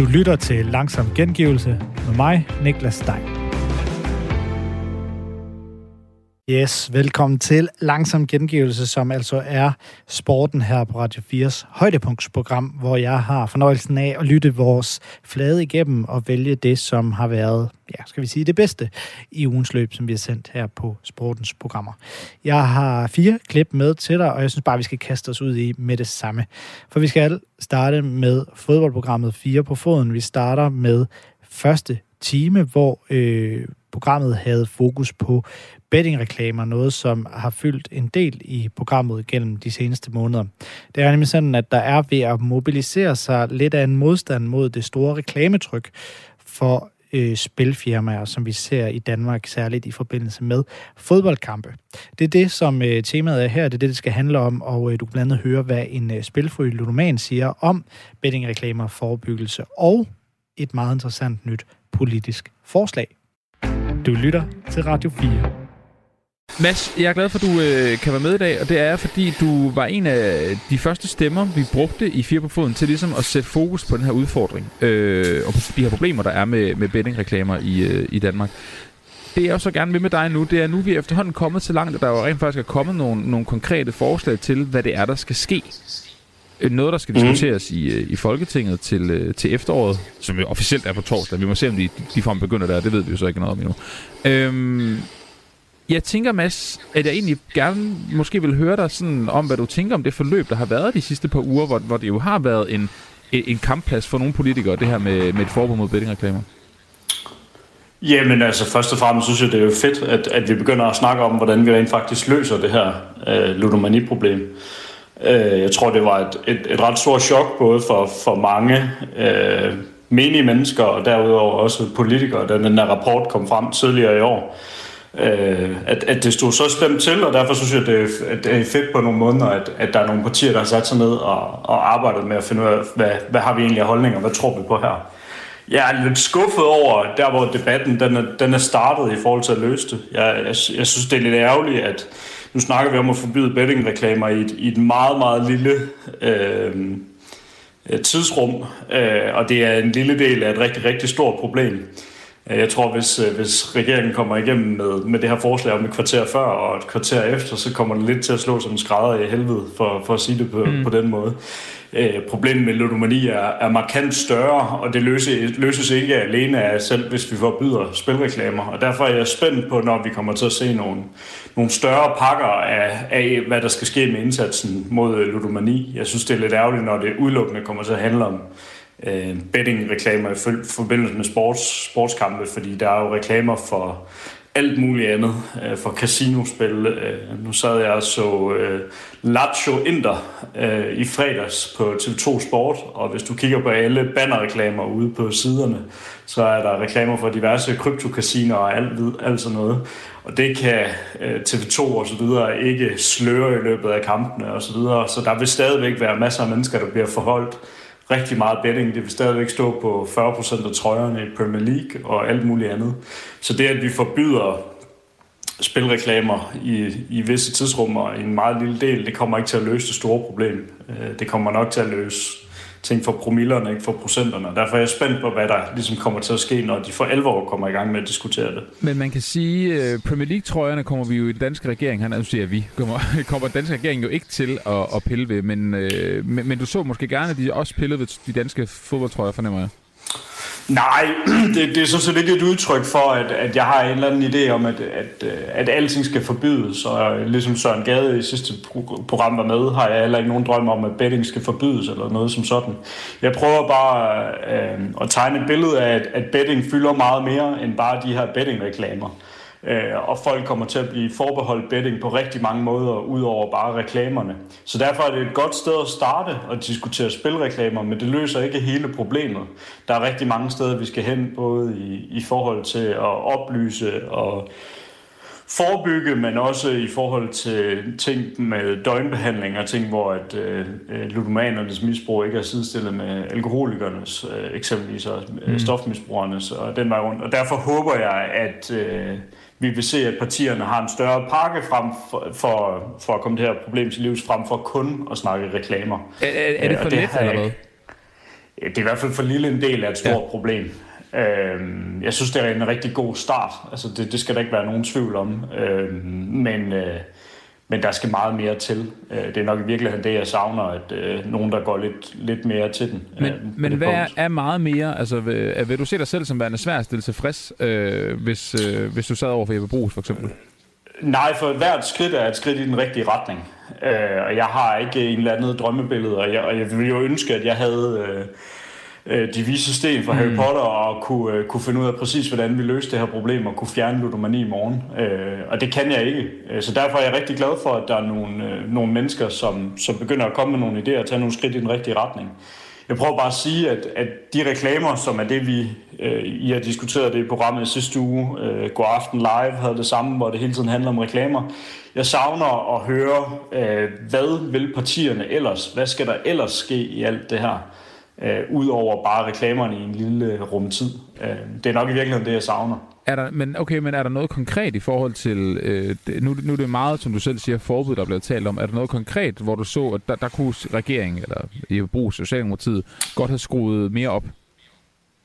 Du lytter til Langsom Gengivelse med mig, Niklas Stein. Yes, velkommen til Langsom Gengivelse, som altså er sporten her på Radio 4's højdepunktsprogram, hvor jeg har fornøjelsen af at lytte vores flade igennem og vælge det, som har været, ja, skal vi sige, det bedste i ugens løb, som vi har sendt her på sportens programmer. Jeg har fire klip med til dig, og jeg synes bare, vi skal kaste os ud i med det samme. For vi skal starte med fodboldprogrammet 4 på foden. Vi starter med første time, hvor øh, programmet havde fokus på bettingreklamer, noget som har fyldt en del i programmet gennem de seneste måneder. Det er nemlig sådan, at der er ved at mobilisere sig lidt af en modstand mod det store reklametryk for øh, spilfirmaer, som vi ser i Danmark, særligt i forbindelse med fodboldkampe. Det er det, som øh, temaet er her, det er det, det skal handle om, og øh, du kan blandt andet høre, hvad en øh, spilfri ludoman siger om bettingreklamer, forebyggelse og et meget interessant nyt politisk forslag. Du lytter til Radio 4. Mads, jeg er glad for, at du øh, kan være med i dag, og det er, fordi du var en af de første stemmer, vi brugte i Fire på Foden til ligesom at sætte fokus på den her udfordring, øh, og på de her problemer, der er med, med bettingreklamer i, øh, i Danmark. Det jeg også gerne vil med dig nu, det er nu, vi er efterhånden kommet så langt, at der jo rent faktisk er kommet nogle, nogle konkrete forslag til, hvad det er, der skal ske. Øh, noget, der skal mhm. diskuteres mm. i, øh, i Folketinget til, øh, til efteråret, som jo officielt er på torsdag. Vi må se, om de, de får begynder der. Det ved vi jo så ikke noget om endnu. Øhm, jeg tænker, Mads, at jeg egentlig gerne måske vil høre dig sådan om, hvad du tænker om det forløb, der har været de sidste par uger, hvor, hvor det jo har været en, en kampplads for nogle politikere, det her med, med et forbud mod bettingreklamer. Jamen altså, først og fremmest synes jeg, det er jo fedt, at, at vi begynder at snakke om, hvordan vi rent faktisk løser det her øh, ludomani-problem. Øh, jeg tror, det var et, et, et ret stort chok, både for, for mange øh, menige mennesker, og derudover også politikere, da den der rapport kom frem tidligere i år øh, at, at det stod så slemt til, og derfor synes jeg, det er, at det er fedt på nogle måneder, at, at der er nogle partier, der har sat sig ned og, og arbejdet med at finde ud af, hvad, hvad har vi egentlig af holdninger, hvad tror vi på her. Jeg er lidt skuffet over, der hvor debatten den er, den er startet i forhold til at løse det. Jeg, jeg, jeg synes, det er lidt ærgerligt, at nu snakker vi om at forbyde bettingreklamer i et, i et meget, meget lille øh, tidsrum, øh, og det er en lille del af et rigtig, rigtig stort problem. Jeg tror, hvis, øh, hvis regeringen kommer igennem med, med det her forslag om et kvarter før og et kvarter efter, så kommer det lidt til at slå som en skrædder i helvede, for, for at sige det på, mm. på den måde. Øh, problemet med ludomani er, er markant større, og det løses, løses ikke alene af selv, hvis vi forbyder spilreklamer. Og derfor er jeg spændt på, når vi kommer til at se nogle, nogle større pakker af, af, hvad der skal ske med indsatsen mod ludomani. Jeg synes, det er lidt ærgerligt, når det udelukkende kommer til at handle om øh, betting-reklamer i forbindelse med sports, sportskampe, fordi der er jo reklamer for alt muligt andet, øh, for casinospil. Øh, nu sad jeg og så øh, Lazio Inter øh, i fredags på TV2 Sport, og hvis du kigger på alle bannerreklamer ude på siderne, så er der reklamer for diverse kryptokasiner og alt, alt sådan noget. Og det kan øh, TV2 og så videre ikke sløre i løbet af kampene og så videre. Så der vil stadigvæk være masser af mennesker, der bliver forholdt rigtig meget betting. Det vil stadigvæk stå på 40% af trøjerne i Premier League og alt muligt andet. Så det, at vi forbyder spilreklamer i, i visse tidsrummer i en meget lille del, det kommer ikke til at løse det store problem. Øh, det kommer nok til at løse ting for promillerne, ikke for procenterne. Derfor er jeg spændt på, hvad der ligesom kommer til at ske, når de for alvor kommer i gang med at diskutere det. Men man kan sige, at Premier League-trøjerne kommer vi jo i den danske regering, han siger vi, kommer, kommer den danske regering jo ikke til at, at pille ved, men, øh, men, men du så måske gerne, at de også pillede ved de danske fodboldtrøjer, fornemmer jeg. Nej, det, det er sådan set ikke et udtryk for, at, at jeg har en eller anden idé om, at, at, øh, at alting skal forbydes. Og ligesom Søren Gade i sidste program var med, har jeg heller ikke nogen drøm om, at betting skal forbydes eller noget som sådan. Jeg prøver bare øh, at tegne et billede af, at, at betting fylder meget mere end bare de her bettingreklamer. Øh, og folk kommer til at blive forbeholdt betting på rigtig mange måder, udover bare reklamerne. Så derfor er det et godt sted at starte og diskutere spilreklamer, men det løser ikke hele problemet. Der er rigtig mange steder, vi skal hen, både i, i forhold til at oplyse og forebygge, men også i forhold til ting med døgnbehandling og ting, hvor at, øh, ludomanernes misbrug ikke er sidestillet med alkoholikernes, øh, eksempelvis og øh, mm. stofmisbrugernes og den vej rundt. Og derfor håber jeg, at øh, vi vil se, at partierne har en større pakke frem for, for, for at komme det her problem til livs, frem for kun at snakke reklamer. Er, er, er det for let, eller hvad? det er i hvert fald for lille en del af et stort ja. problem. Øh, jeg synes, det er en rigtig god start. Altså, det, det skal der ikke være nogen tvivl om. Øh, men, øh, men der skal meget mere til. Øh, det er nok i virkeligheden det, jeg savner, at øh, nogen, der går lidt, lidt mere til den. Men, øh, men hvad er, er meget mere? Altså, vil, vil du se dig selv som værende svært at stille tilfreds, øh, hvis, øh, hvis du sad over for Jeppe Brugs, for eksempel? Nej, for hvert skridt er et skridt i den rigtige retning. Øh, og jeg har ikke en eller andet drømmebillede, og jeg, og jeg ville jo ønske, at jeg havde... Øh, øh, de vise sten fra mm. Harry Potter og kunne, øh, kunne finde ud af præcis, hvordan vi løste det her problem og kunne fjerne ludomani i morgen. Øh, og det kan jeg ikke. Øh, så derfor er jeg rigtig glad for, at der er nogle, øh, nogle mennesker, som, som begynder at komme med nogle idéer og tage nogle skridt i den rigtige retning. Jeg prøver bare at sige, at, at de reklamer, som er det, vi øh, I har diskuteret det i programmet sidste uge, øh, God Aften Live havde det samme, hvor det hele tiden handler om reklamer. Jeg savner at høre, øh, hvad vil partierne ellers? Hvad skal der ellers ske i alt det her? Øh, ud over bare reklamerne i en lille rumtid. Øh, det er nok i virkeligheden det, jeg savner. Er der, men okay, men er der noget konkret i forhold til, øh, nu, nu er det meget, som du selv siger, forbud, der er blevet talt om. Er der noget konkret, hvor du så, at der, der kunne regeringen, eller i brug Socialdemokratiet, godt have skruet mere op?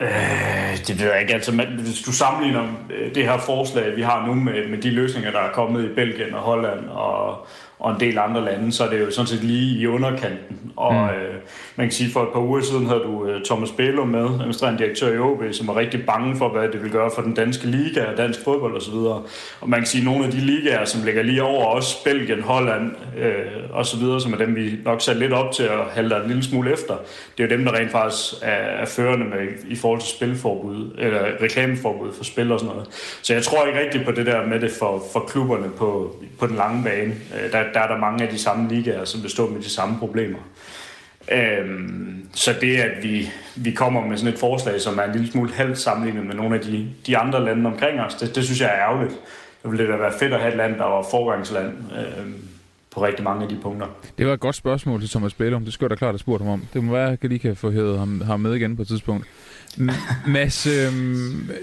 Øh, det ved jeg ikke. Altså, man, hvis du sammenligner øh, det her forslag, vi har nu med, med de løsninger, der er kommet i Belgien og Holland og, og en del andre lande, så er det jo sådan set lige i underkanten. Og mm. øh, man kan sige, for et par uger siden havde du øh, Thomas Bælum med, administrerende direktør i OB, som var rigtig bange for, hvad det vil gøre for den danske liga og dansk fodbold osv. Og man kan sige, at nogle af de ligaer, som ligger lige over os, Belgien, Holland øh, osv., som er dem, vi nok sat lidt op til at halde en lille smule efter, det er jo dem, der rent faktisk er, er førende med i forhold til spilforbud, eller reklameforbud for spil og sådan noget. Så jeg tror ikke rigtigt på det der med det for, for klubberne på, på den lange bane. Øh, der, der er der mange af de samme ligaer, som består med de samme problemer. Øhm, så det, at vi, vi kommer med sådan et forslag, som er en lille smule halvt sammenlignet med nogle af de, de andre lande omkring os, det, det synes jeg er ærgerligt. Så ville det da være fedt at have et land, der var forgangsland øhm, på rigtig mange af de punkter. Det var et godt spørgsmål til Thomas Bælum. Det skulle jeg da klart have spurgt ham om. Det må være, at jeg lige kan få hævet ham, ham med igen på et tidspunkt. Mads, øh,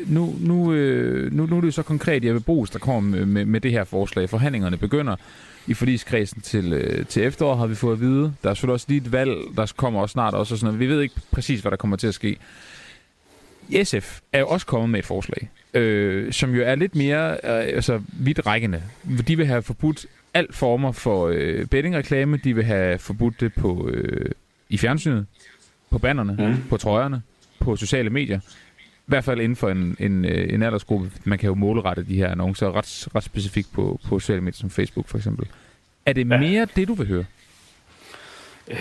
nu, nu, øh, nu, nu er det jo så konkret Jeppe Brugs, der kommer med, med, med det her forslag. Forhandlingerne begynder i forligskredsen til, øh, til efterår, har vi fået at vide. Der er selvfølgelig også lige et valg, der kommer også snart også. Og sådan noget. Vi ved ikke præcis, hvad der kommer til at ske. SF er jo også kommet med et forslag, øh, som jo er lidt mere øh, altså, vidtrækkende. De vil have forbudt alt former for øh, bettingreklame. De vil have forbudt det på øh, i fjernsynet, på bannerne, mm. på trøjerne, på sociale medier. Hvert fald inden for en, en, øh, en aldersgruppe. Man kan jo målrette de her annoncer ret, ret specifikt på, på sociale medier som Facebook for eksempel. Er det ja. mere det, du vil høre? Øh,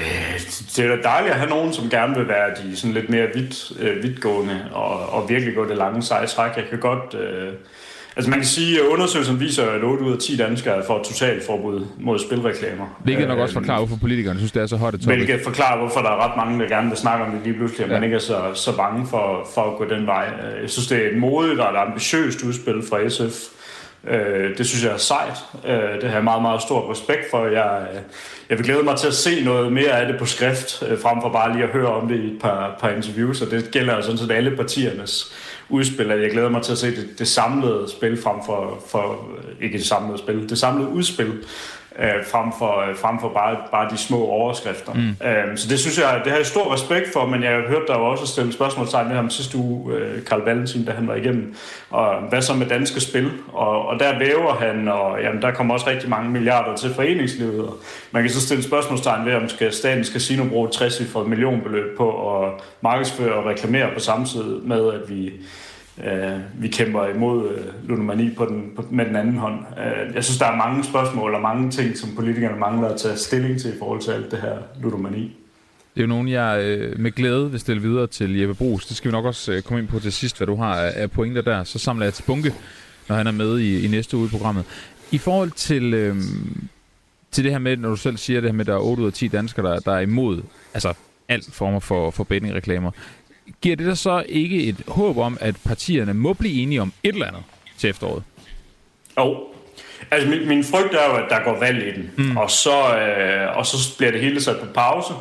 det er da dejligt at have nogen, som gerne vil være de sådan lidt mere vidt, øh, vidtgående og, og virkelig gå det lange seje træk. Jeg kan godt... Øh, Altså man kan sige, at undersøgelsen viser, at 8 ud af 10 danskere får totalt forbud mod spilreklamer. Hvilket nok også forklarer, hvorfor politikerne synes, det er så højt et Hvilket forklarer, hvorfor der er ret mange, der gerne vil snakke om det lige pludselig, at ja. man ikke er så, så bange for, for at gå den vej. Jeg synes, det er et modigt og et ambitiøst udspil fra SF. Øh, det synes jeg er sejt. Øh, det har jeg meget, meget stor respekt for. Jeg, jeg vil glæde mig til at se noget mere af det på skrift, øh, frem for bare lige at høre om det i et par, par interviews, og det gælder sådan set alle partiernes udspil, at jeg glæder mig til at se det, det samlede spil frem for, for, ikke det samlede spil, det samlede udspil øh, frem, for, øh, frem for bare, bare de små overskrifter. Mm. Øh, så det synes jeg, det har jeg stor respekt for, men jeg har hørt der jo også stille spørgsmålstegn med ham sidste uge, øh, Carl Valentin, da han var igennem, og hvad så med danske spil? Og, og der væver han, og jamen, der kommer også rigtig mange milliarder til foreningslivet, og man kan så stille spørgsmålstegn ved, om skal, staten skal sige bruge 60 for millionbeløb på at markedsføre og reklamere på samme tid med, at vi øh, vi kæmper imod øh, ludomani på den, på, med den anden hånd. Øh, jeg synes, der er mange spørgsmål og mange ting, som politikerne mangler at tage stilling til i forhold til alt det her ludomani. Det er jo nogen, jeg øh, med glæde vil stille videre til Jeppe Brugs. Det skal vi nok også øh, komme ind på til sidst, hvad du har af pointer der. Så samler jeg til bunke, når han er med i, i næste uge i programmet. I forhold til, øh, til det her med, når du selv siger det her med, at der er 8 ud af 10 danskere, der, der er imod altså alt former for, for bettingreklamer giver det der så ikke et håb om, at partierne må blive enige om et eller andet til efteråret? Jo. Oh. Altså, min, min frygt er jo, at der går valg i den, mm. og, så, øh, og så bliver det hele sat på pause.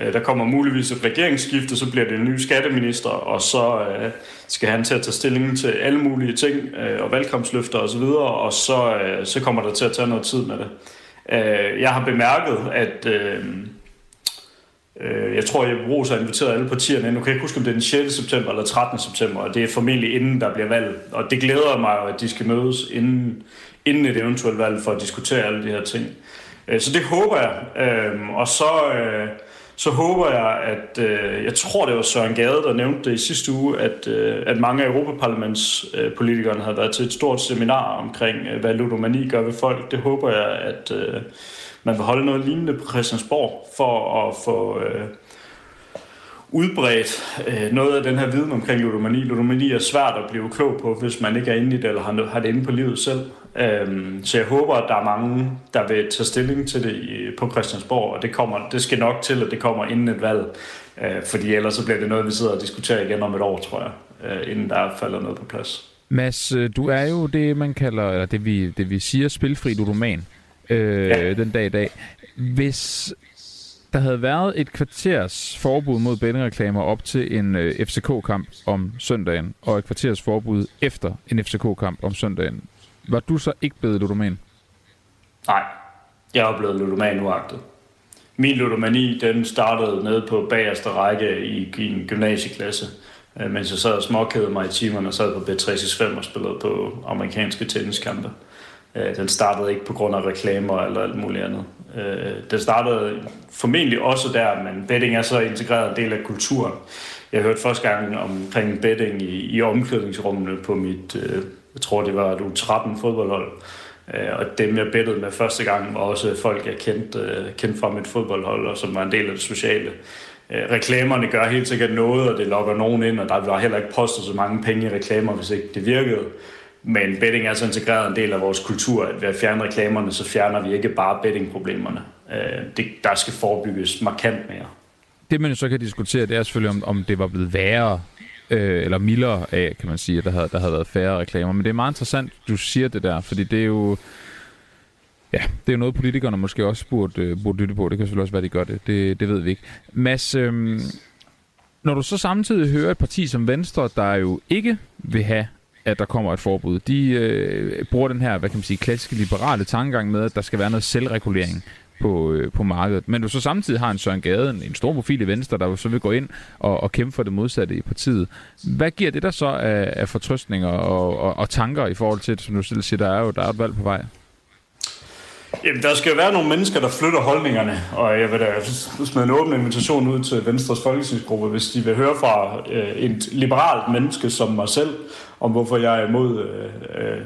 Øh, der kommer muligvis et regeringsskifte, så bliver det en ny skatteminister, og så øh, skal han til at tage stilling til alle mulige ting, øh, og valgkampsløfter osv., og, og så, øh, så kommer der til at tage noget tid med det. Øh, jeg har bemærket, at... Øh, Øh, jeg, tror, tror, jeg Ros har inviteret alle partierne. Nu kan jeg ikke huske, om det er den 6. september eller 13. september, og det er formentlig inden der bliver valg. Og det glæder mig at de skal mødes inden, inden et eventuelt valg for at diskutere alle de her ting. Øh, så det håber jeg. Øhm, og så, øh, så håber jeg, at øh, jeg tror, det var Søren Gade, der nævnte det i sidste uge, at, øh, at mange af Europaparlamentspolitikerne havde været til et stort seminar omkring, øh, hvad ludomani gør ved folk. Det håber jeg, at øh, man vil holde noget lignende på Christiansborg for at få øh, udbredt øh, noget af den her viden omkring ludomani. Ludomani er svært at blive klog på, hvis man ikke er inde i det, eller har, har det inde på livet selv. Øhm, så jeg håber, at der er mange, der vil tage stilling til det i, på Christiansborg, og det, kommer, det skal nok til, at det kommer inden et valg. Øh, fordi ellers så bliver det noget, vi sidder og diskuterer igen om et år, tror jeg, øh, inden der falder noget på plads. Mads, øh, du er jo det, man kalder, eller det vi, det vi siger, spilfri ludoman øh, ja. den dag i dag. Hvis der havde været et kvarters forbud mod bettingreklamer op til en øh, FCK-kamp om søndagen, og et kvarters forbud efter en FCK-kamp om søndagen, var du så ikke blevet ludoman? Nej, jeg er blevet ludoman uagtet. Min ludomani, den startede nede på bagerste række i, i en gymnasieklasse, øh, mens jeg sad og småkædede mig i timerne og sad på B365 og spillede på amerikanske tenniskampe. Øh, den startede ikke på grund af reklamer eller alt muligt andet. Øh, den startede formentlig også der, men betting er så integreret en del af kulturen. Jeg hørte første gang omkring betting i, i omklædningsrummene på mit, øh, jeg tror det var et U13 fodboldhold. Øh, og dem jeg bettede med første gang var også folk, jeg kendte, øh, kendte fra mit fodboldhold, og som var en del af det sociale. Øh, reklamerne gør helt sikkert noget, og det lokker nogen ind, og der var heller ikke postet så mange penge i reklamer, hvis ikke det virkede. Men betting er så integreret en del af vores kultur, at ved at fjerne reklamerne, så fjerner vi ikke bare bettingproblemerne. Øh, det, der skal forebygges markant mere. Det man så kan diskutere, det er selvfølgelig, om, om det var blevet værre øh, eller mildere af, kan man sige, at der havde, der havde været færre reklamer. Men det er meget interessant, du siger det der, fordi det er jo... Ja, det er jo noget, politikerne måske også burde, øh, burde lytte på. Det kan selvfølgelig også være, de gør det. Det, det ved vi ikke. Mads, øh, når du så samtidig hører et parti som Venstre, der jo ikke vil have at der kommer et forbud. De øh, bruger den her, hvad kan man sige, klassiske liberale tankegang med, at der skal være noget selvregulering på, øh, på markedet. Men du så samtidig har en Søren Gade, en, en stor profil i Venstre, der så vil gå ind og, og kæmpe for det modsatte i partiet. Hvad giver det der så af, af fortrøstninger og, og, og tanker i forhold til, som du selv siger, der er jo der er et valg på vej? Jamen, der skal jo være nogle mennesker, der flytter holdningerne, og jeg vil da smide en åben invitation ud til Venstres folketingsgruppe, hvis de vil høre fra øh, et liberalt menneske som mig selv, om hvorfor jeg er imod øh, øh,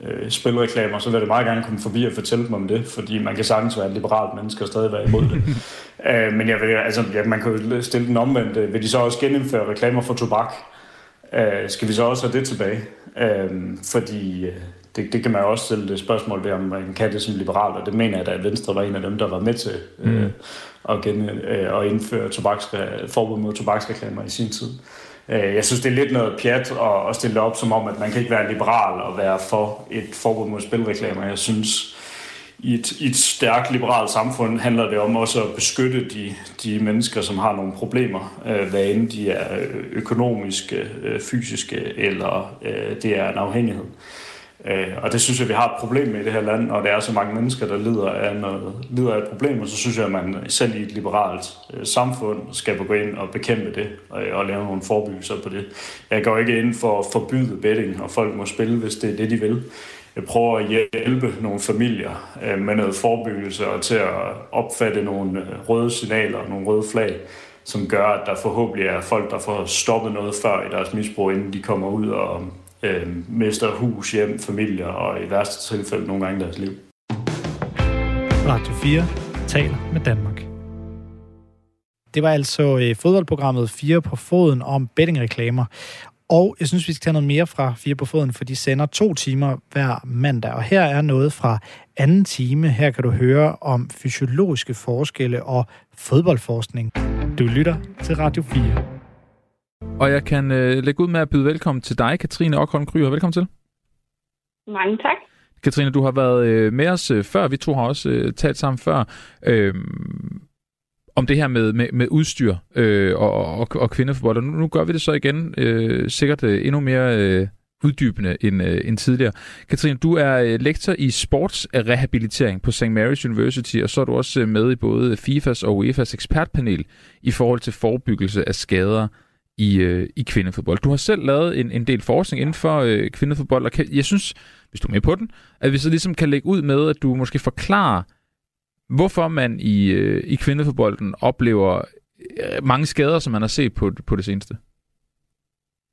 øh, spilreklamer, så vil jeg meget gerne komme forbi og fortælle dem om det, fordi man kan sagtens være et liberalt menneske og stadig være imod det. øh, men jeg vil, altså, ja, man kan jo stille den omvendt. Vil de så også genindføre reklamer for tobak? Øh, skal vi så også have det tilbage? Øh, fordi øh, det, det kan man jo også stille det spørgsmål ved, om man kan det som liberal, og det mener jeg, at Venstre var en af dem, der var med til øh, mm. at, gen, øh, at indføre forbud mod tobaksreklamer i sin tid. Øh, jeg synes, det er lidt noget pjat at, at stille op som om, at man kan ikke være liberal og være for et forbud mod spilreklamer. Jeg synes, i et, i et stærkt liberalt samfund handler det om også at beskytte de, de mennesker, som har nogle problemer, øh, hvad end de er øh, økonomiske, øh, fysiske eller øh, det er en afhængighed. Øh, og det synes jeg, vi har et problem med i det her land, og der er så mange mennesker, der lider af, noget, lider af et problem, og så synes jeg, at man selv i et liberalt øh, samfund skal gå ind og bekæmpe det, og, og lave nogle forebyggelser på det. Jeg går ikke ind for at forbyde betting, og folk må spille, hvis det er det, de vil. Jeg prøver at hjælpe nogle familier øh, med noget forebyggelse og til at opfatte nogle øh, røde signaler og nogle røde flag, som gør, at der forhåbentlig er folk, der får stoppet noget før i deres misbrug, inden de kommer ud og øh, mister hus, hjem, familier og i værste tilfælde nogle gange deres liv. Radio 4 taler med Danmark. Det var altså øh, fodboldprogrammet 4 på foden om bettingreklamer. Og jeg synes, vi skal tage noget mere fra 4 på foden, for de sender to timer hver mandag. Og her er noget fra anden time. Her kan du høre om fysiologiske forskelle og fodboldforskning. Du lytter til Radio 4. Og jeg kan øh, lægge ud med at byde velkommen til dig, Katrine Okholm Kryer. Velkommen til. Mange tak. Katrine, du har været øh, med os øh, før. Vi to har også øh, talt sammen før. Øh, om det her med, med, med udstyr øh, og, og, og kvindefodbold. Og nu, nu gør vi det så igen. Øh, sikkert øh, endnu mere øh, uddybende end, øh, end tidligere. Katrine, du er øh, lektor i sportsrehabilitering på St. Mary's University, og så er du også øh, med i både FIFAs og UEFAs ekspertpanel i forhold til forebyggelse af skader i, øh, i kvindefodbold. Du har selv lavet en, en del forskning inden for øh, kvindefodbold, og kan, jeg synes, hvis du er med på den, at vi så ligesom kan lægge ud med, at du måske forklarer, hvorfor man i, øh, i kvindefodbolden oplever øh, mange skader, som man har set på, på det seneste.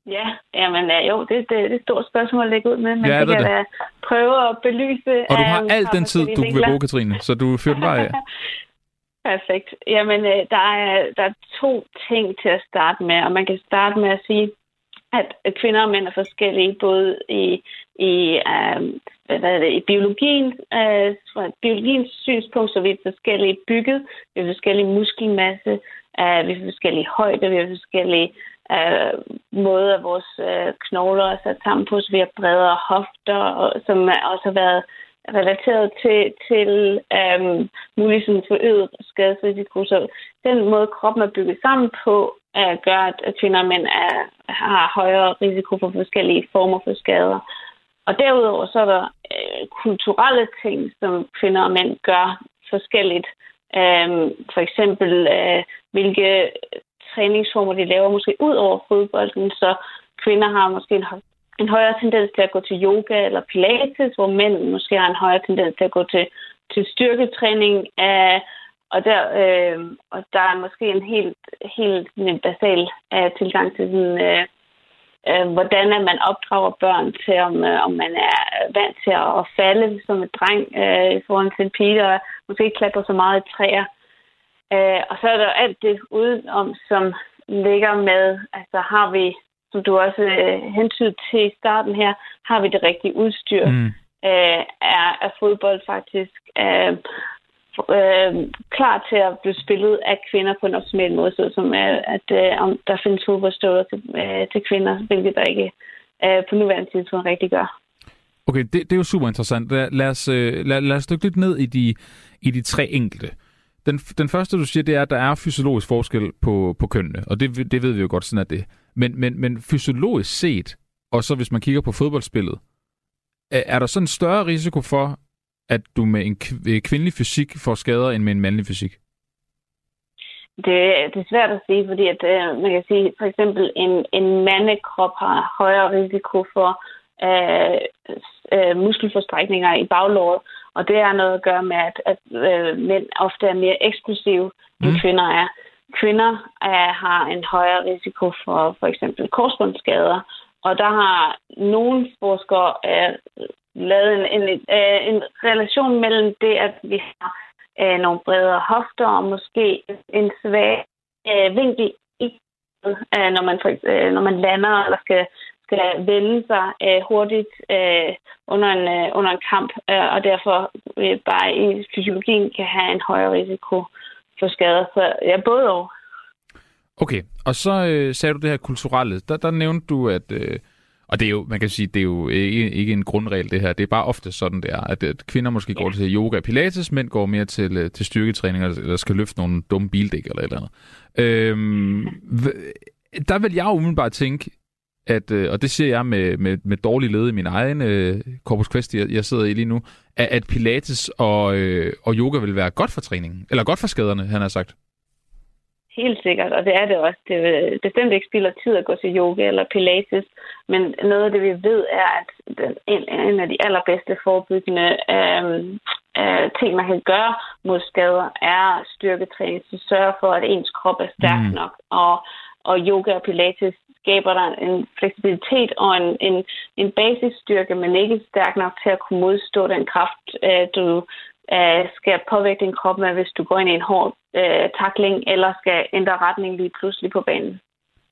Ja, jamen ja, jo, det, det, det er et stort spørgsmål at lægge ud med, men Ja, det ved kan det. da prøve at belyse. Og du har øhm, al fra den tid, du vil bruge, Katrine, så du fyrer den bare af. Perfekt. Jamen, øh, der er, der er to ting til at starte med, og man kan starte med at sige, at kvinder og mænd er forskellige, både i, i, øh, Øh, hvad er det, i biologien, øh, fra biologiens synspunkt, så vi er forskellige bygget, vi har forskellige muskelmasse, øh, vi har forskellige højder, vi har forskellige øh, måder, vores øh, knogler er sat sammen på, så vi har bredere hofter, og, som også har været relateret til, til øhm, mulig sådan forøget skadesrisiko. Så den måde, kroppen er bygget sammen på, øh, gør, at at kvinder og mænd er, har højere risiko for forskellige former for skader. Og derudover så er der øh, kulturelle ting, som kvinder og mænd gør forskelligt. Øhm, for eksempel, øh, hvilke træningsformer de laver, måske ud over fodbolden, så kvinder har måske en, en højere tendens til at gå til yoga eller pilates, hvor mænd måske har en højere tendens til at gå til, til styrketræning. Øh, og, der, øh, og der er måske en helt, helt en basal øh, tilgang til sådan, øh, øh, hvordan at man opdrager børn til, om, øh, om man er vant til at, falde som et dreng øh, i forhold til en pige, der måske ikke klatrer så meget i træer. Øh, og så er der alt det udenom, som ligger med, altså har vi, som du også øh, hentydede til i starten her, har vi det rigtige udstyr? Mm. øh, er, er fodbold faktisk øh, øh, klar til at blive spillet af kvinder på en optimal måde, så som øh, at øh, om der findes fodboldstøvler til, øh, til kvinder, hvilket der ikke øh, på nuværende tidspunkt rigtig gør. Okay, det, det er jo super interessant. Lad, lad, os, øh, lad, lad os dykke lidt ned i de, i de tre enkelte. Den, den første, du siger, det er, at der er fysiologisk forskel på, på kønnene, og det, det ved vi jo godt, sådan er det. Men, men, men fysiologisk set, og så hvis man kigger på fodboldspillet, er, er der sådan en større risiko for, at du med en øh, kvindelig fysik får skader, end med en mandlig fysik? Det, det er svært at sige, fordi at, øh, man kan sige, for eksempel en, en mandekrop har højere risiko for øh, øh, muskelforstrækninger i baglåret, og det har noget at gøre med, at, at øh, mænd ofte er mere eksplosive, end Mm. kvinder er. Kvinder er, har en højere risiko for for eksempel korsbåndsskader, og der har nogle forskere øh, lavet en, en, øh, en relation mellem det, at vi har øh, nogle bredere hofter og måske en svag øh, vinkel i, øh, når, man, for, øh, når man lander eller skal, skal vende sig øh, hurtigt øh, under, en, øh, under en kamp, øh, og derfor øh, bare i fysiologien kan have en højere risiko for skader. Så ja, både og. Okay, og så øh, sagde du det her kulturelle. Der, der nævnte du, at... Øh, og det er jo, man kan sige, det er jo ikke, ikke en grundregel det her. Det er bare ofte sådan, det er. At, at kvinder måske går til yoga og pilates, mænd går mere til, øh, til styrketræning, eller, skal løfte nogle dumme bildæk eller et eller andet. Øhm, der vil jeg umiddelbart tænke, at, øh, og det siger jeg med, med, med dårlig led i min egen øh, Corpus Christi, jeg, jeg sidder i lige nu, at, at pilates og, øh, og yoga vil være godt for træningen, eller godt for skaderne, han har sagt. Helt sikkert, og det er det også. Det er bestemt ikke spilder tid at gå til yoga eller pilates, men noget af det, vi ved, er, at en, en af de allerbedste forebyggende øhm, øh, ting, man kan gøre mod skader, er styrketræning. Så sørge for, at ens krop er stærk mm. nok, og, og yoga og pilates skaber der en fleksibilitet og en, en, en basisstyrke, men ikke stærk nok til at kunne modstå den kraft, øh, du øh, skal påvirke din krop med, hvis du går ind i en hård øh, takling, eller skal ændre retning lige pludselig på banen.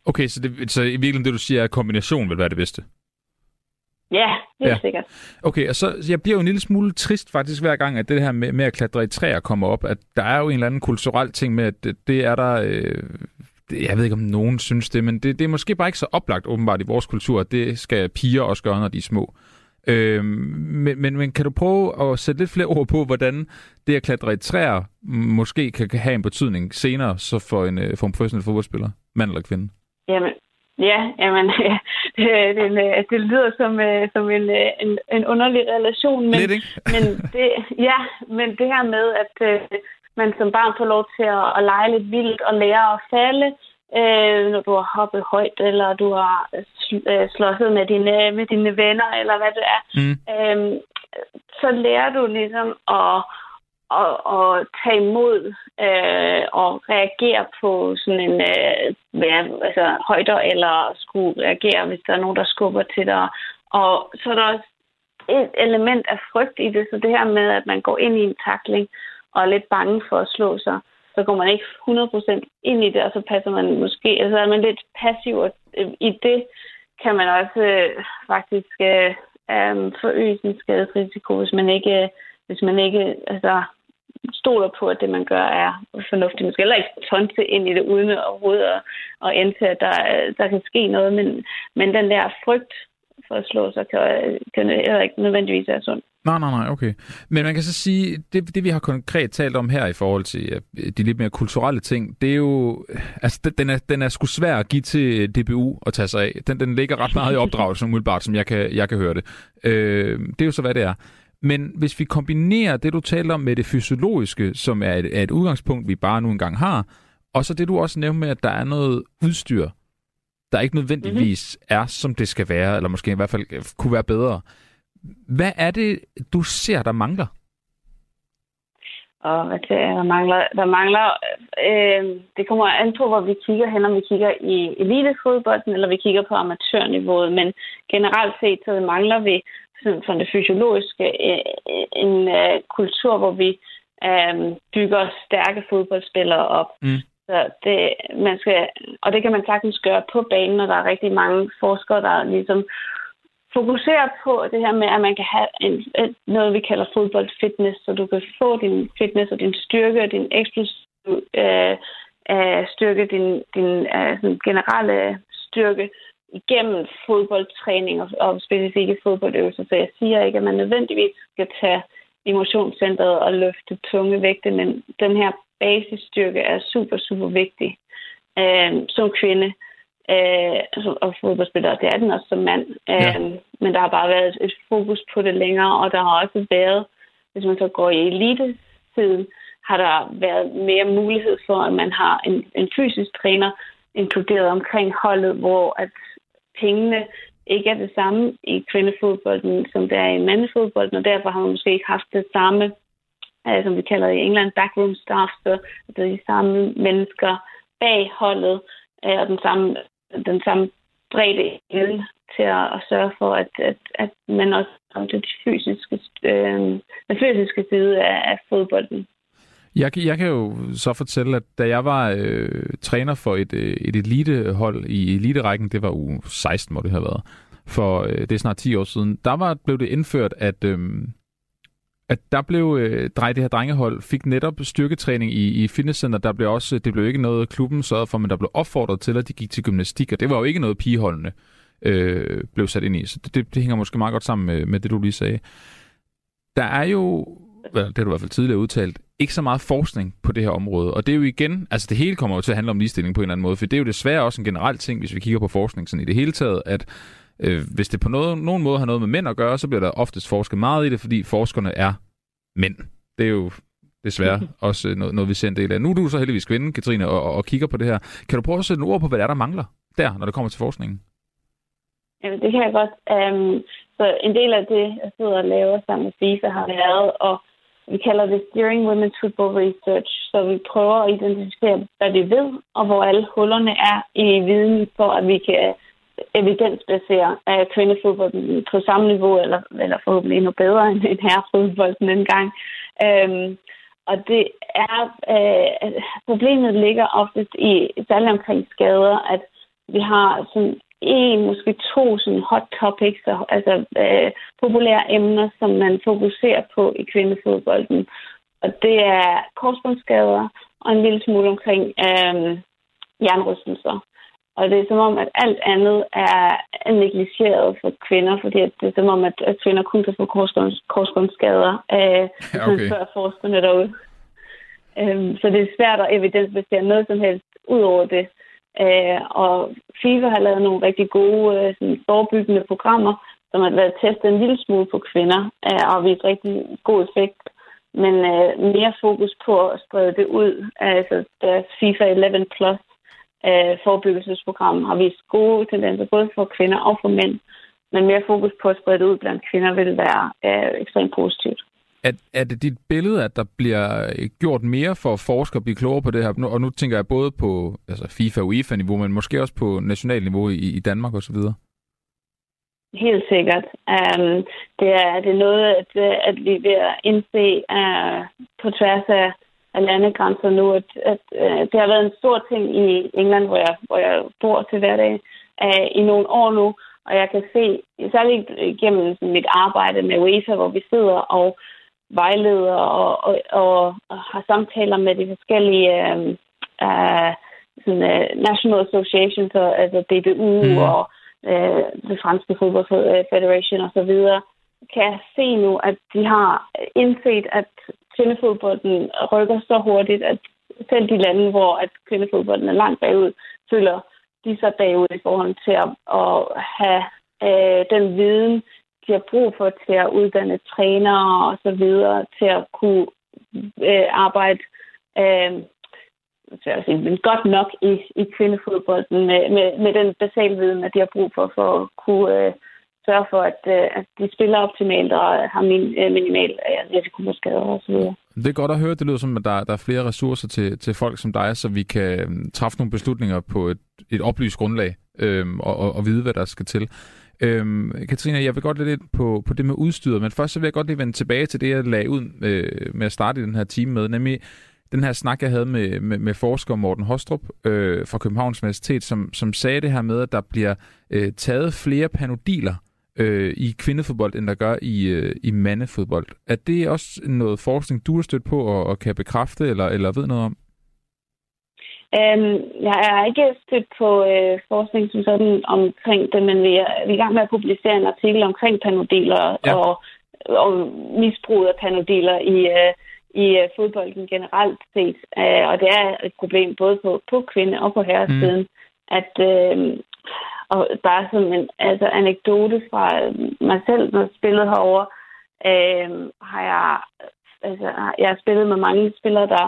Okay, så, det, så i virkeligheden det, du siger, er, at kombination vil være det bedste? Ja, helt Ja. sikkert. Okay, og så jeg bliver jo en lille smule trist faktisk hver gang, at det her med, med at klatre i træer kommer op, at der er jo en eller anden kulturel ting med, at det, det er der... Øh, jeg ved ikke, om nogen synes det, men det, det er måske bare ikke så oplagt åbenbart i vores kultur, at det skal piger også gøre, når de er små. Øh, men, men, men kan du prøve at sætte lidt flere ord på, hvordan det at klatre i træer måske kan, kan have en betydning senere så for en, øh, for en professionel fodboldspiller, mand eller kvinde? Jamen, Ja, jamen, ja, det, det, øh, det lyder som, øh, som en, øh, en, en underlig relation. Men, Lidt, men det, ja, men det her med, at man som barn får lov til at, at lege lidt vildt og lære at falde, øh, når du har hoppet højt, eller du har slåsset med dine, med dine venner, eller hvad det er, mm. øh, så lærer du ligesom at og, og tage imod øh, og reagere på sådan en øh, ja, altså, højder, eller skulle reagere, hvis der er nogen, der skubber til dig. Og så er der også et element af frygt i det, så det her med, at man går ind i en takling og er lidt bange for at slå sig, så går man ikke 100% ind i det, og så passer man måske, altså er man lidt passiv, og øh, i det kan man også øh, faktisk øh, øh, forøge sin skadesrisiko, hvis man ikke, øh, hvis man ikke altså, stoler på, at det, man gør, er fornuftigt. Man skal heller ikke tonse ind i det, uden overhovedet at, at endte, at der, der kan ske noget. Men, men den der frygt for at slå sig, kan, kan heller ikke nødvendigvis være sund. Nej, nej, nej, okay. Men man kan så sige, det, det vi har konkret talt om her i forhold til de lidt mere kulturelle ting, det er jo, altså den er, den er sgu svær at give til DBU at tage sig af. Den, den ligger ret meget i opdragelsen umiddelbart, som jeg kan, jeg kan høre det. Øh, det er jo så, hvad det er. Men hvis vi kombinerer det, du taler om med det fysiologiske, som er et, er et udgangspunkt, vi bare nu engang har, og så det, du også nævnte med, at der er noget udstyr, der ikke nødvendigvis mm-hmm. er, som det skal være, eller måske i hvert fald kunne være bedre. Hvad er det, du ser, der mangler? Og hvad det er, der mangler? Der mangler øh, det kommer an på, hvor vi kigger hen, om vi kigger i elitefodbolden, eller vi kigger på amatørniveauet. Men generelt set, så mangler vi sådan det fysiologiske, øh, en uh, kultur, hvor vi um, bygger stærke fodboldspillere op. Mm. Så det, man skal, og det kan man sagtens gøre på banen, og der er rigtig mange forskere, der ligesom fokuserer på det her med, at man kan have en, noget, vi kalder fodboldfitness, så du kan få din fitness og din styrke og din eksplosiv øh, øh, styrke, din, din øh, sådan generelle styrke igennem fodboldtræning og, og specifikke fodboldøvelser. Så jeg siger ikke, at man nødvendigvis skal tage emotionscentret og løfte tunge vægte, men den her basisstyrke er super, super vigtig øh, som kvinde øh, og fodboldspiller. Det er den også som mand. Ja. Øh, men der har bare været et fokus på det længere, og der har også været, hvis man så går i elite-siden, har der været mere mulighed for, at man har en, en fysisk træner inkluderet omkring holdet, hvor at pengene ikke er det samme i kvindefodbolden, som det er i mandefodbolden, og derfor har man måske ikke haft det samme, øh, som vi kalder i England, backroom staff, så det er de samme mennesker bag holdet, øh, og den samme, den samme bredde el til at, at sørge for, at, at, at man også kommer til de fysiske, øh, den fysiske side af, af fodbolden. Jeg, jeg kan jo så fortælle, at da jeg var øh, træner for et, øh, et elitehold i eliterækken, det var u 16, må det have været, for øh, det er snart 10 år siden, der var, blev det indført, at, øh, at der blev øh, drej, det her drengehold fik netop styrketræning i, i fitnesscenter. Der blev også, det blev ikke noget, klubben sørgede for, men der blev opfordret til, at de gik til gymnastik, og det var jo ikke noget, pigeholdene øh, blev sat ind i. Så det, det, det hænger måske meget godt sammen med, med det, du lige sagde. Der er jo det har du i hvert fald tidligere udtalt, ikke så meget forskning på det her område. Og det er jo igen, altså det hele kommer jo til at handle om ligestilling på en eller anden måde, for det er jo desværre også en generel ting, hvis vi kigger på forskning sådan i det hele taget, at øh, hvis det på noget, nogen måde har noget med mænd at gøre, så bliver der oftest forsket meget i det, fordi forskerne er mænd. Det er jo desværre også noget, noget vi ser en del af. Nu er du så heldigvis kvinde, Katrine, og, og, og kigger på det her. Kan du prøve at sætte en ord på, hvad der er, der mangler der, når det kommer til forskningen? Jamen, det kan jeg godt. Um, så en del af det, jeg sidder og laver sammen med FIFA, har været at vi kalder det Steering Women's Football Research, så vi prøver at identificere, hvad vi ved, og hvor alle hullerne er i viden, for at vi kan evidensbaseret uh, kvindefodbold på samme niveau, eller, eller forhåbentlig endnu bedre end, end herrefodbold den gang. Øhm, og det er, øh, problemet ligger oftest i, særligt omkring skader, at vi har sådan en, måske to sådan hot topics, altså øh, populære emner, som man fokuserer på i kvindefodbolden. Og det er korsbåndsskader og en lille smule omkring øh, jernrystelser. Og det er som om, at alt andet er negligeret for kvinder, fordi det er som om, at, at kvinder kun kan få korsbåndsskader, øh, okay. man spørger forskerne derude. Øh, så det er svært at evidensbasere noget som helst ud over det. Øh, og FIFA har lavet nogle rigtig gode øh, sådan, forebyggende programmer, som har været testet en lille smule på kvinder, øh, og har vist rigtig god effekt. Men øh, mere fokus på at sprede det ud. Altså deres FIFA 11 Plus øh, forebyggelsesprogram har vist gode tendenser, både for kvinder og for mænd. Men mere fokus på at sprede det ud blandt kvinder vil være øh, ekstremt positivt. Er, er det dit billede, at der bliver øh, gjort mere for at forske og blive klogere på det her? Og nu tænker jeg både på altså FIFA og UEFA-niveau, men måske også på national niveau i, i Danmark osv.? Helt sikkert. Um, det, er, det er noget, at, at vi ved at indse uh, på tværs af, af landegrænser nu, at, at uh, det har været en stor ting i England, hvor jeg, hvor jeg bor til hverdag, uh, i nogle år nu, og jeg kan se, særligt gennem mit arbejde med UEFA, hvor vi sidder og vejleder og, og, og, og har samtaler med de forskellige uh, uh, sådan, uh, National Associations, altså DBU mm. og uh, det franske fodbold federation osv., kan jeg se nu, at de har indset, at kvindefodbolden rykker så hurtigt, at selv de lande, hvor at kvindefodbolden er langt bagud, føler de så bagud i forhold til at, at have øh, den viden, de har brug for til at uddanne trænere og så videre, til at kunne øh, arbejde øh, så sige, men godt nok i, i kvindefodbolden med, med, med den basale viden, at de har brug for, for at kunne øh, sørge for, at, øh, at de spiller optimalt og øh, har min, øh, minimal risiko for skader osv. så. Det er godt at høre. Det lyder som, at der, der er flere ressourcer til, til folk som dig, så vi kan træffe nogle beslutninger på et, et oplyst grundlag øhm, og, og, og vide, hvad der skal til. Øhm, Katrine, jeg vil godt lidt på, på det med udstyret, men først så vil jeg godt lige vende tilbage til det, jeg lagde ud øh, med at starte i den her time med, nemlig den her snak, jeg havde med, med, med forsker Morten Hostrup øh, fra Københavns Universitet, som, som sagde det her med, at der bliver øh, taget flere panodiler øh, i kvindefodbold, end der gør i, øh, i mandefodbold. Er det også noget forskning, du har stødt på og, og kan bekræfte, eller, eller ved noget om? Um, jeg er ikke stødt på øh, forskning som sådan omkring det, men vi er, vi er i gang med at publicere en artikel omkring panodiler ja. og, og misbrug af panodiler i, øh, i øh, fodbolden generelt set. Uh, og det er et problem både på, på kvinde- og på herresiden, mm. at øh, og bare som en altså, anekdote fra øh, mig selv, når jeg spillede herovre, øh, har jeg, altså, jeg har spillet med mange spillere, der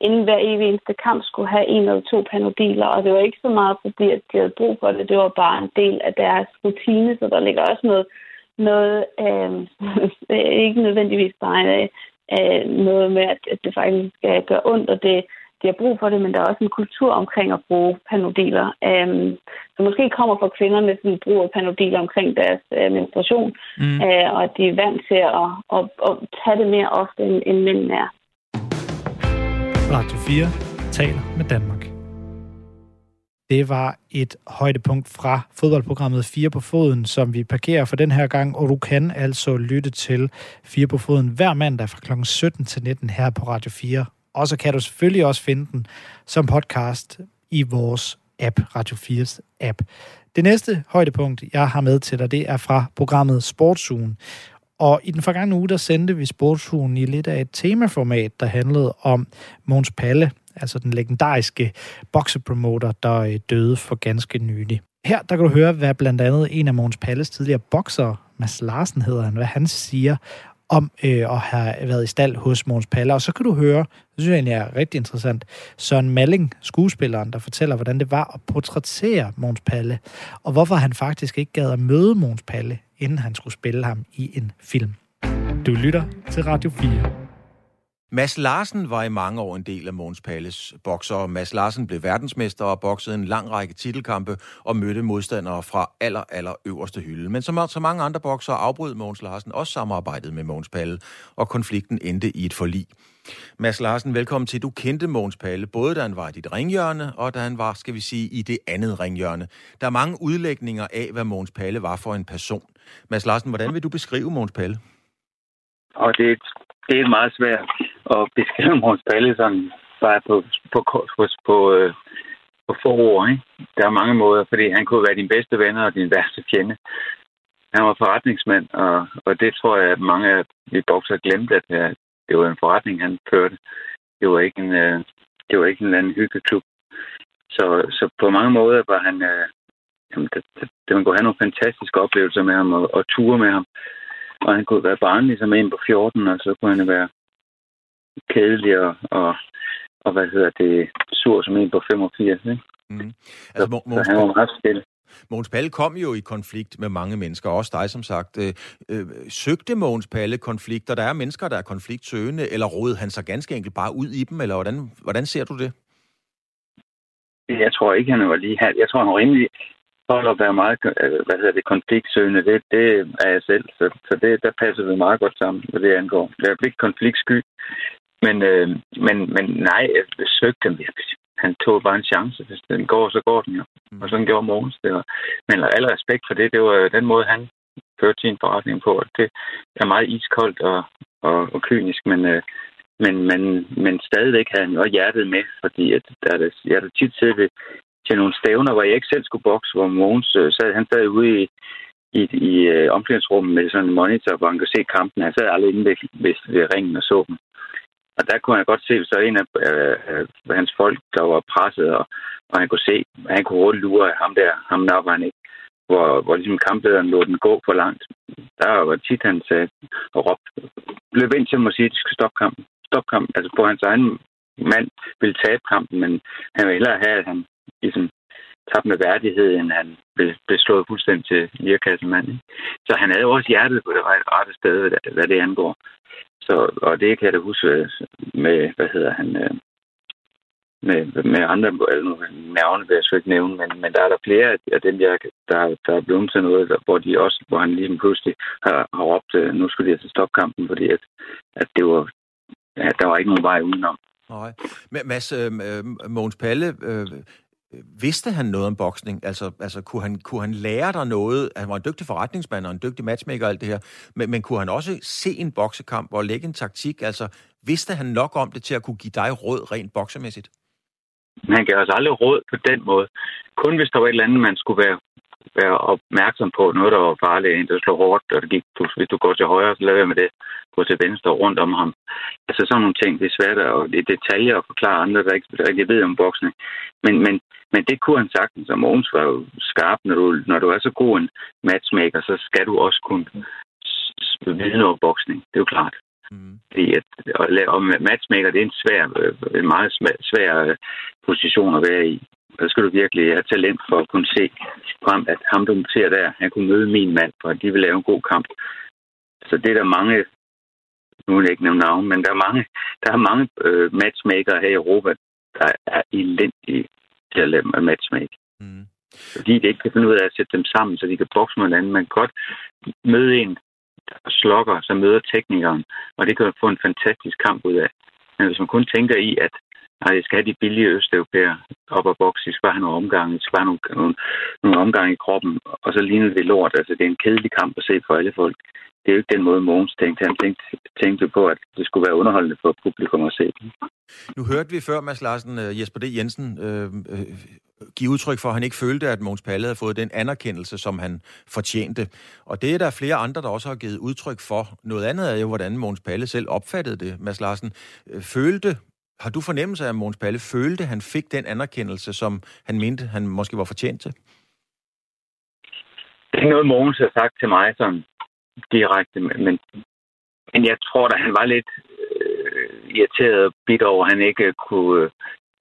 inden hver evig eneste kamp skulle have en eller to panodiler, og det var ikke så meget, fordi at de havde brug for det. Det var bare en del af deres rutine, så der ligger også noget, noget øh, ikke nødvendigvis bare øh, øh, noget med, at, at det faktisk skal gøre ondt, og det, de har brug for det, men der er også en kultur omkring at bruge panodiler. Øh, så måske kommer fra kvinderne sådan brug af panodiler omkring deres øh, menstruation, mm. øh, og at de er vant til at, at, at tage det mere ofte, end, end mændene er. Radio 4 taler med Danmark. Det var et højdepunkt fra fodboldprogrammet 4 på foden, som vi parkerer for den her gang, og du kan altså lytte til 4 på foden hver mandag fra kl. 17 til 19 her på Radio 4. Og så kan du selvfølgelig også finde den som podcast i vores app, Radio 4's app. Det næste højdepunkt, jeg har med til dig, det er fra programmet Sportsugen. Og i den forgangne uge, der sendte vi Sportsugen i lidt af et temaformat, der handlede om Måns Palle, altså den legendariske boksepromoter, der øh, døde for ganske nylig. Her der kan du høre, hvad blandt andet en af Måns Palles tidligere bokser, Mads Larsen hedder han, hvad han siger om øh, at have været i stald hos Måns Palle. Og så kan du høre, det synes jeg egentlig er rigtig interessant, Søren Malling, skuespilleren, der fortæller, hvordan det var at portrættere Måns Palle, og hvorfor han faktisk ikke gad at møde Måns Palle inden han skulle spille ham i en film. Du lytter til Radio 4. Mads Larsen var i mange år en del af Måns Palles bokser. Mads Larsen blev verdensmester og boksede en lang række titelkampe og mødte modstandere fra aller, aller øverste hylde. Men som så mange andre boksere afbrød Måns Larsen også samarbejdet med Måns Palle, og konflikten endte i et forlig. Mads Larsen, velkommen til. Du kendte Måns Palle, både da han var i dit ringhjørne, og da han var, skal vi sige, i det andet ringhjørne. Der er mange udlægninger af, hvad Måns Palle var for en person. Mads Larsen, hvordan vil du beskrive Måns Palle? Og det, det er meget svært at beskrive Måns Palle sådan bare på, på, på, på, øh, på få ord. Ikke? Der er mange måder, fordi han kunne være din bedste venner og din værste fjende. Han var forretningsmand, og, og det tror jeg, at mange af vi bokser glemte, at det var en forretning, han førte. Det var ikke en, øh, det var ikke en eller anden hyggeklub. Så, så på mange måder var han... Øh, jamen, det, det, det, man kunne have nogle fantastiske oplevelser med ham og, og ture med ham. Og han kunne være barnlig som en på 14, og så kunne han være kedelig og, og, og hvad hedder det, sur som en på 85. Ikke? Mm. Altså, så, så han var meget stille. Mogens Palle kom jo i konflikt med mange mennesker, også dig som sagt. Øh, øh, søgte Mogens Palle konflikter? Der er mennesker, der er konfliktsøgende, eller rådede han sig ganske enkelt bare ud i dem, eller hvordan, hvordan ser du det? Jeg tror ikke, han var lige her. Jeg tror, han var rimelig for at være meget øh, hvad hedder det, konfliktsøgende. Det, det er jeg selv, så, så det, der passer vi meget godt sammen, hvad det angår. Jeg er ikke konfliktsky, men, øh, men, men nej, jeg søgte dem han tog bare en chance. Hvis den går, så går den jo. Mm. Og sådan gjorde Mogens. Det var. Men alle respekt for det, det var den måde, han førte sin forretning på. Det er meget iskoldt og, og, og kynisk, men, øh, men, men, men stadigvæk havde han jo hjertet med, fordi at der, der, jeg har tit set ved, til nogle stævner, hvor jeg ikke selv skulle bokse, hvor Mogens øh, sad, han sad ude i, i, i øh, omklædningsrummet med sådan en monitor, hvor han kunne se kampen. Han sad aldrig inde ved, ved, ved ringen og så dem. Og der kunne han godt se, så en af øh, øh, hans folk, der var presset, og, og han kunne se, at han kunne hurtigt lure ham der, ham var han ikke, hvor, hvor ligesom kamplederen lå den gå for langt. Der var tit, han sagde og råbte, løb ind til ham og sige, at de skal stoppe kampen. Stop kampen. Altså på hans egen mand ville tabe kampen, men han ville hellere have, at han ligesom tabte med værdighed, end han blev, blev slået fuldstændig til lirakassemand. Så han havde også hjertet på det rette sted, hvad det angår. Så, og det kan jeg da huske øh, med, hvad hedder han, øh, med, med andre navne vil jeg så ikke nævne, men, men der er der flere af dem, jeg, der, der er blevet til noget, der, hvor, de også, hvor han lige pludselig har, har råbt, øh, nu skulle de altså stoppe kampen, fordi at, at det var, at der var ikke nogen vej udenom. Nej. Mads, øh, Mogens Palle, øh, vidste han noget om boksning? Altså, altså kunne, han, kunne han lære dig noget? Han var en dygtig forretningsmand og en dygtig matchmaker og alt det her. Men, men kunne han også se en boksekamp og lægge en taktik? Altså, vidste han nok om det til at kunne give dig råd rent boksemæssigt? Han gav os aldrig råd på den måde. Kun hvis der var et eller andet, man skulle være være opmærksom på noget, der var farligt, en der slog hårdt, og det gik, du, hvis du går til højre, så lader med det, gå til venstre rundt om ham. Altså sådan nogle ting, det er svært at det er detaljer at forklare andre, der ikke rigtig ved om boksning. Men, men, men det kunne han sagtens, og Mogens var jo skarp, når du, når du er så god en matchmaker, så skal du også kunne vide noget boksning. Det er jo klart. Mm. Fordi at, lave om matchmaker, det er en svær, en meget svær øh, position at være i. Der skal du virkelig have talent for at kunne se frem, at ham, du ser der, han kunne møde min mand, for at de vil lave en god kamp. Så det er der mange, nu vil jeg ikke nævne navn, men der er mange, der er mange øh, matchmakere her i Europa, der er elendige til at lave matchmake. Mm. Fordi det ikke kan finde ud af at sætte dem sammen, så de kan bokse med hinanden. Man kan godt møde en, der slokker, så møder teknikeren, og det kan få en fantastisk kamp ud af. Men hvis man kun tænker i, at Nej, jeg skal have de billige østeuropæere op og bokse. Jeg skal bare have nogle omgange. Jeg skal have nogle, nogle, nogle omgange i kroppen. Og så ligner det lort. Altså, det er en kedelig kamp at se for alle folk. Det er jo ikke den måde, Mogens tænkte. Han tænkte, tænkte på, at det skulle være underholdende for publikum at se. Nu hørte vi før, Mads Larsen, uh, Jesper D. Jensen, uh, uh, give udtryk for, at han ikke følte, at Mogens Palle havde fået den anerkendelse, som han fortjente. Og det er der flere andre, der også har givet udtryk for. Noget andet er jo, hvordan Mogens Palle selv opfattede det, Mads Larsen. Følte har du fornemmelse af, at Måns Palle følte, at han fik den anerkendelse, som han mente, han måske var fortjent til? Det er ikke noget, Mogens har sagt til mig sådan direkte, men, men jeg tror da, han var lidt øh, irriteret og bitter over, at han ikke kunne, øh,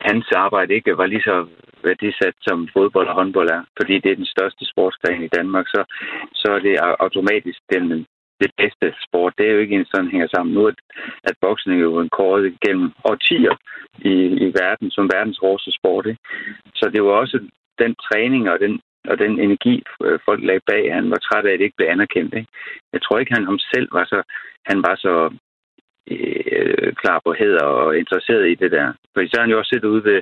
hans arbejde ikke var lige så værdisat som fodbold og håndbold er, fordi det er den største sportsgren i Danmark, så, så er det automatisk den det bedste sport. Det er jo ikke en sådan hænger sammen. Nu er at boksning er jo en kåret gennem årtier i, i verden som verdens hårdeste sport. Ikke? Så det var også den træning og den, og den energi, øh, folk lagde bag, han var træt af, at det ikke blev anerkendt. Ikke? Jeg tror ikke, han ham selv var så, han var så øh, klar på hæder og interesseret i det der. For så har han jo også siddet ude ved,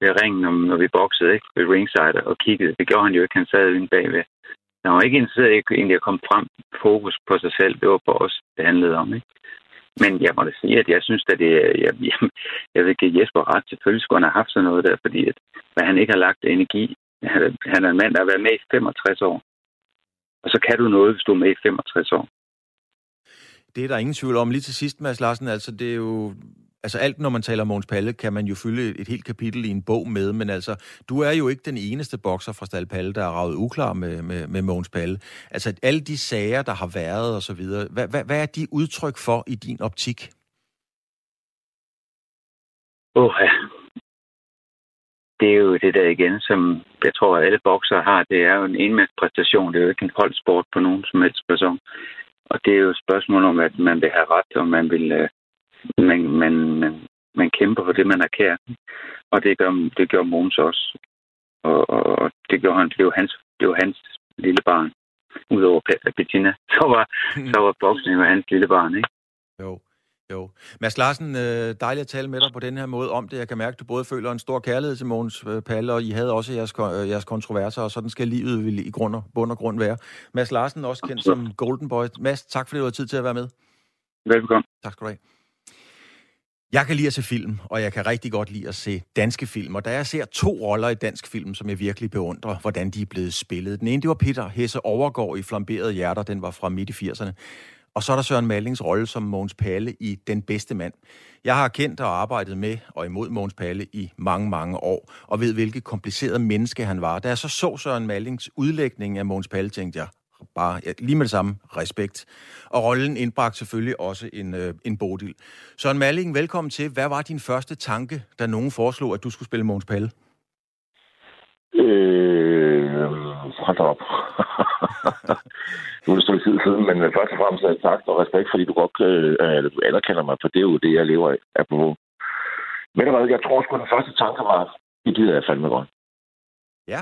ved ringen, når vi boxede ikke? ved ringside og kiggede. Det gjorde han jo ikke. Han sad inde bagved. Han var ikke interesseret i egentlig at komme frem fokus på sig selv. Det var på os, det handlede om. Ikke? Men jeg må da sige, at jeg synes, at det, jeg, jeg, jeg vil give Jesper ret. Selvfølgelig skulle han have haft sådan noget der, fordi at, hvad han ikke har lagt energi. Han, han er en mand, der har været med i 65 år. Og så kan du noget, hvis du er med i 65 år. Det er der ingen tvivl om. Lige til sidst, Mads Larsen, altså det er jo altså alt, når man taler Måns Palle, kan man jo fylde et helt kapitel i en bog med, men altså, du er jo ikke den eneste bokser fra Stal Palle, der er ravet uklar med, med, med Måns Palle. Altså alle de sager, der har været og så videre, hvad, hvad, hvad er de udtryk for i din optik? Åh, oh, ja. Det er jo det der igen, som jeg tror, alle bokser har. Det er jo en enmandspræstation. Det er jo ikke en holdsport på nogen som helst person. Og det er jo et spørgsmål om, at man vil have ret, og man vil øh, man, man, man, man kæmper for det, man er kær. Og det gør, det gør Måns også. Og, og, det, gjorde han, det, var hans, det var hans lille barn. Udover Bettina, så var, så var boksning hans lille barn, ikke? Jo. Jo. Mads Larsen, øh, dejligt at tale med dig på den her måde om det. Jeg kan mærke, at du både føler en stor kærlighed til Mogens øh, Palle, og I havde også jeres, øh, jeres kontroverser, og sådan skal livet i grund og, bund og grund være. Mads Larsen, også kendt som Golden Boy. Mads, tak fordi du har tid til at være med. Velkommen. Tak skal du have. Jeg kan lide at se film, og jeg kan rigtig godt lide at se danske film. Og da jeg ser to roller i dansk film, som jeg virkelig beundrer, hvordan de er blevet spillet. Den ene, det var Peter Hesse Overgård i Flamberede Hjerter, den var fra midt i 80'erne. Og så er der Søren Malings rolle som Mogens Palle i Den Bedste Mand. Jeg har kendt og arbejdet med og imod Mogens Palle i mange, mange år, og ved, hvilke kompliceret menneske han var. Da jeg så så Søren Malings udlægning af Mogens Palle, tænkte jeg, bare ja, lige med det samme respekt. Og rollen indbragte selvfølgelig også en, øh, en bodil. Søren Malling, velkommen til. Hvad var din første tanke, da nogen foreslog, at du skulle spille Mogens Palle? Øh, hold op. nu er det stykke tid siden, men først og fremmest er tak og respekt, fordi du godt øh, du anerkender mig, for det er jo det, jeg lever af. af på. Men hvad, jeg tror sgu, den første tanke var, det gider jeg fandme godt. Ja.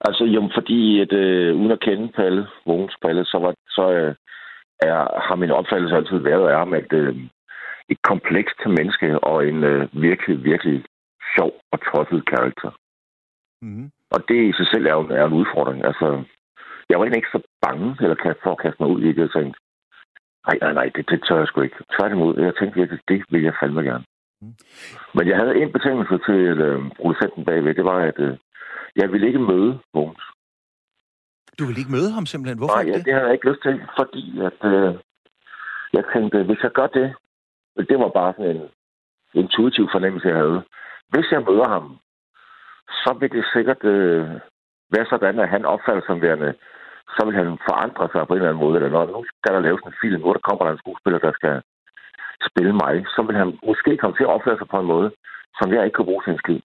Altså, jo, fordi at, øh, uden at kende Palle, Mogens Palle, så, var, så øh, er, har min opfattelse altid været af ham, at øh, et komplekst menneske og en øh, virkelig, virkelig sjov og tosset karakter. Mm. Og det i sig selv er jo er en udfordring. Altså, jeg var egentlig ikke så bange eller for at kaste mig ud i det. Jeg tænkte, nej, nej, nej, det, det tør jeg sgu ikke. Tværtimod, jeg tænkte virkelig, det vil jeg fandme gerne. Mm. Men jeg havde en betingelse til øh, producenten bagved. Det var, at øh, jeg ville ikke møde Mogens. Du vil ikke møde ham simpelthen? Hvorfor Nej, ikke det? det havde jeg ikke lyst til, fordi at, øh, jeg tænkte, hvis jeg gør det, det var bare sådan en intuitiv fornemmelse, jeg havde. Hvis jeg møder ham, så vil det sikkert øh, være sådan, at han opfatter som værende, så vil han forandre sig på en eller anden måde. Eller når nu skal der laves en film, hvor der kommer der en skuespiller, der skal spille mig, så vil han måske komme til at opføre sig på en måde, som jeg ikke kan bruge til en skid.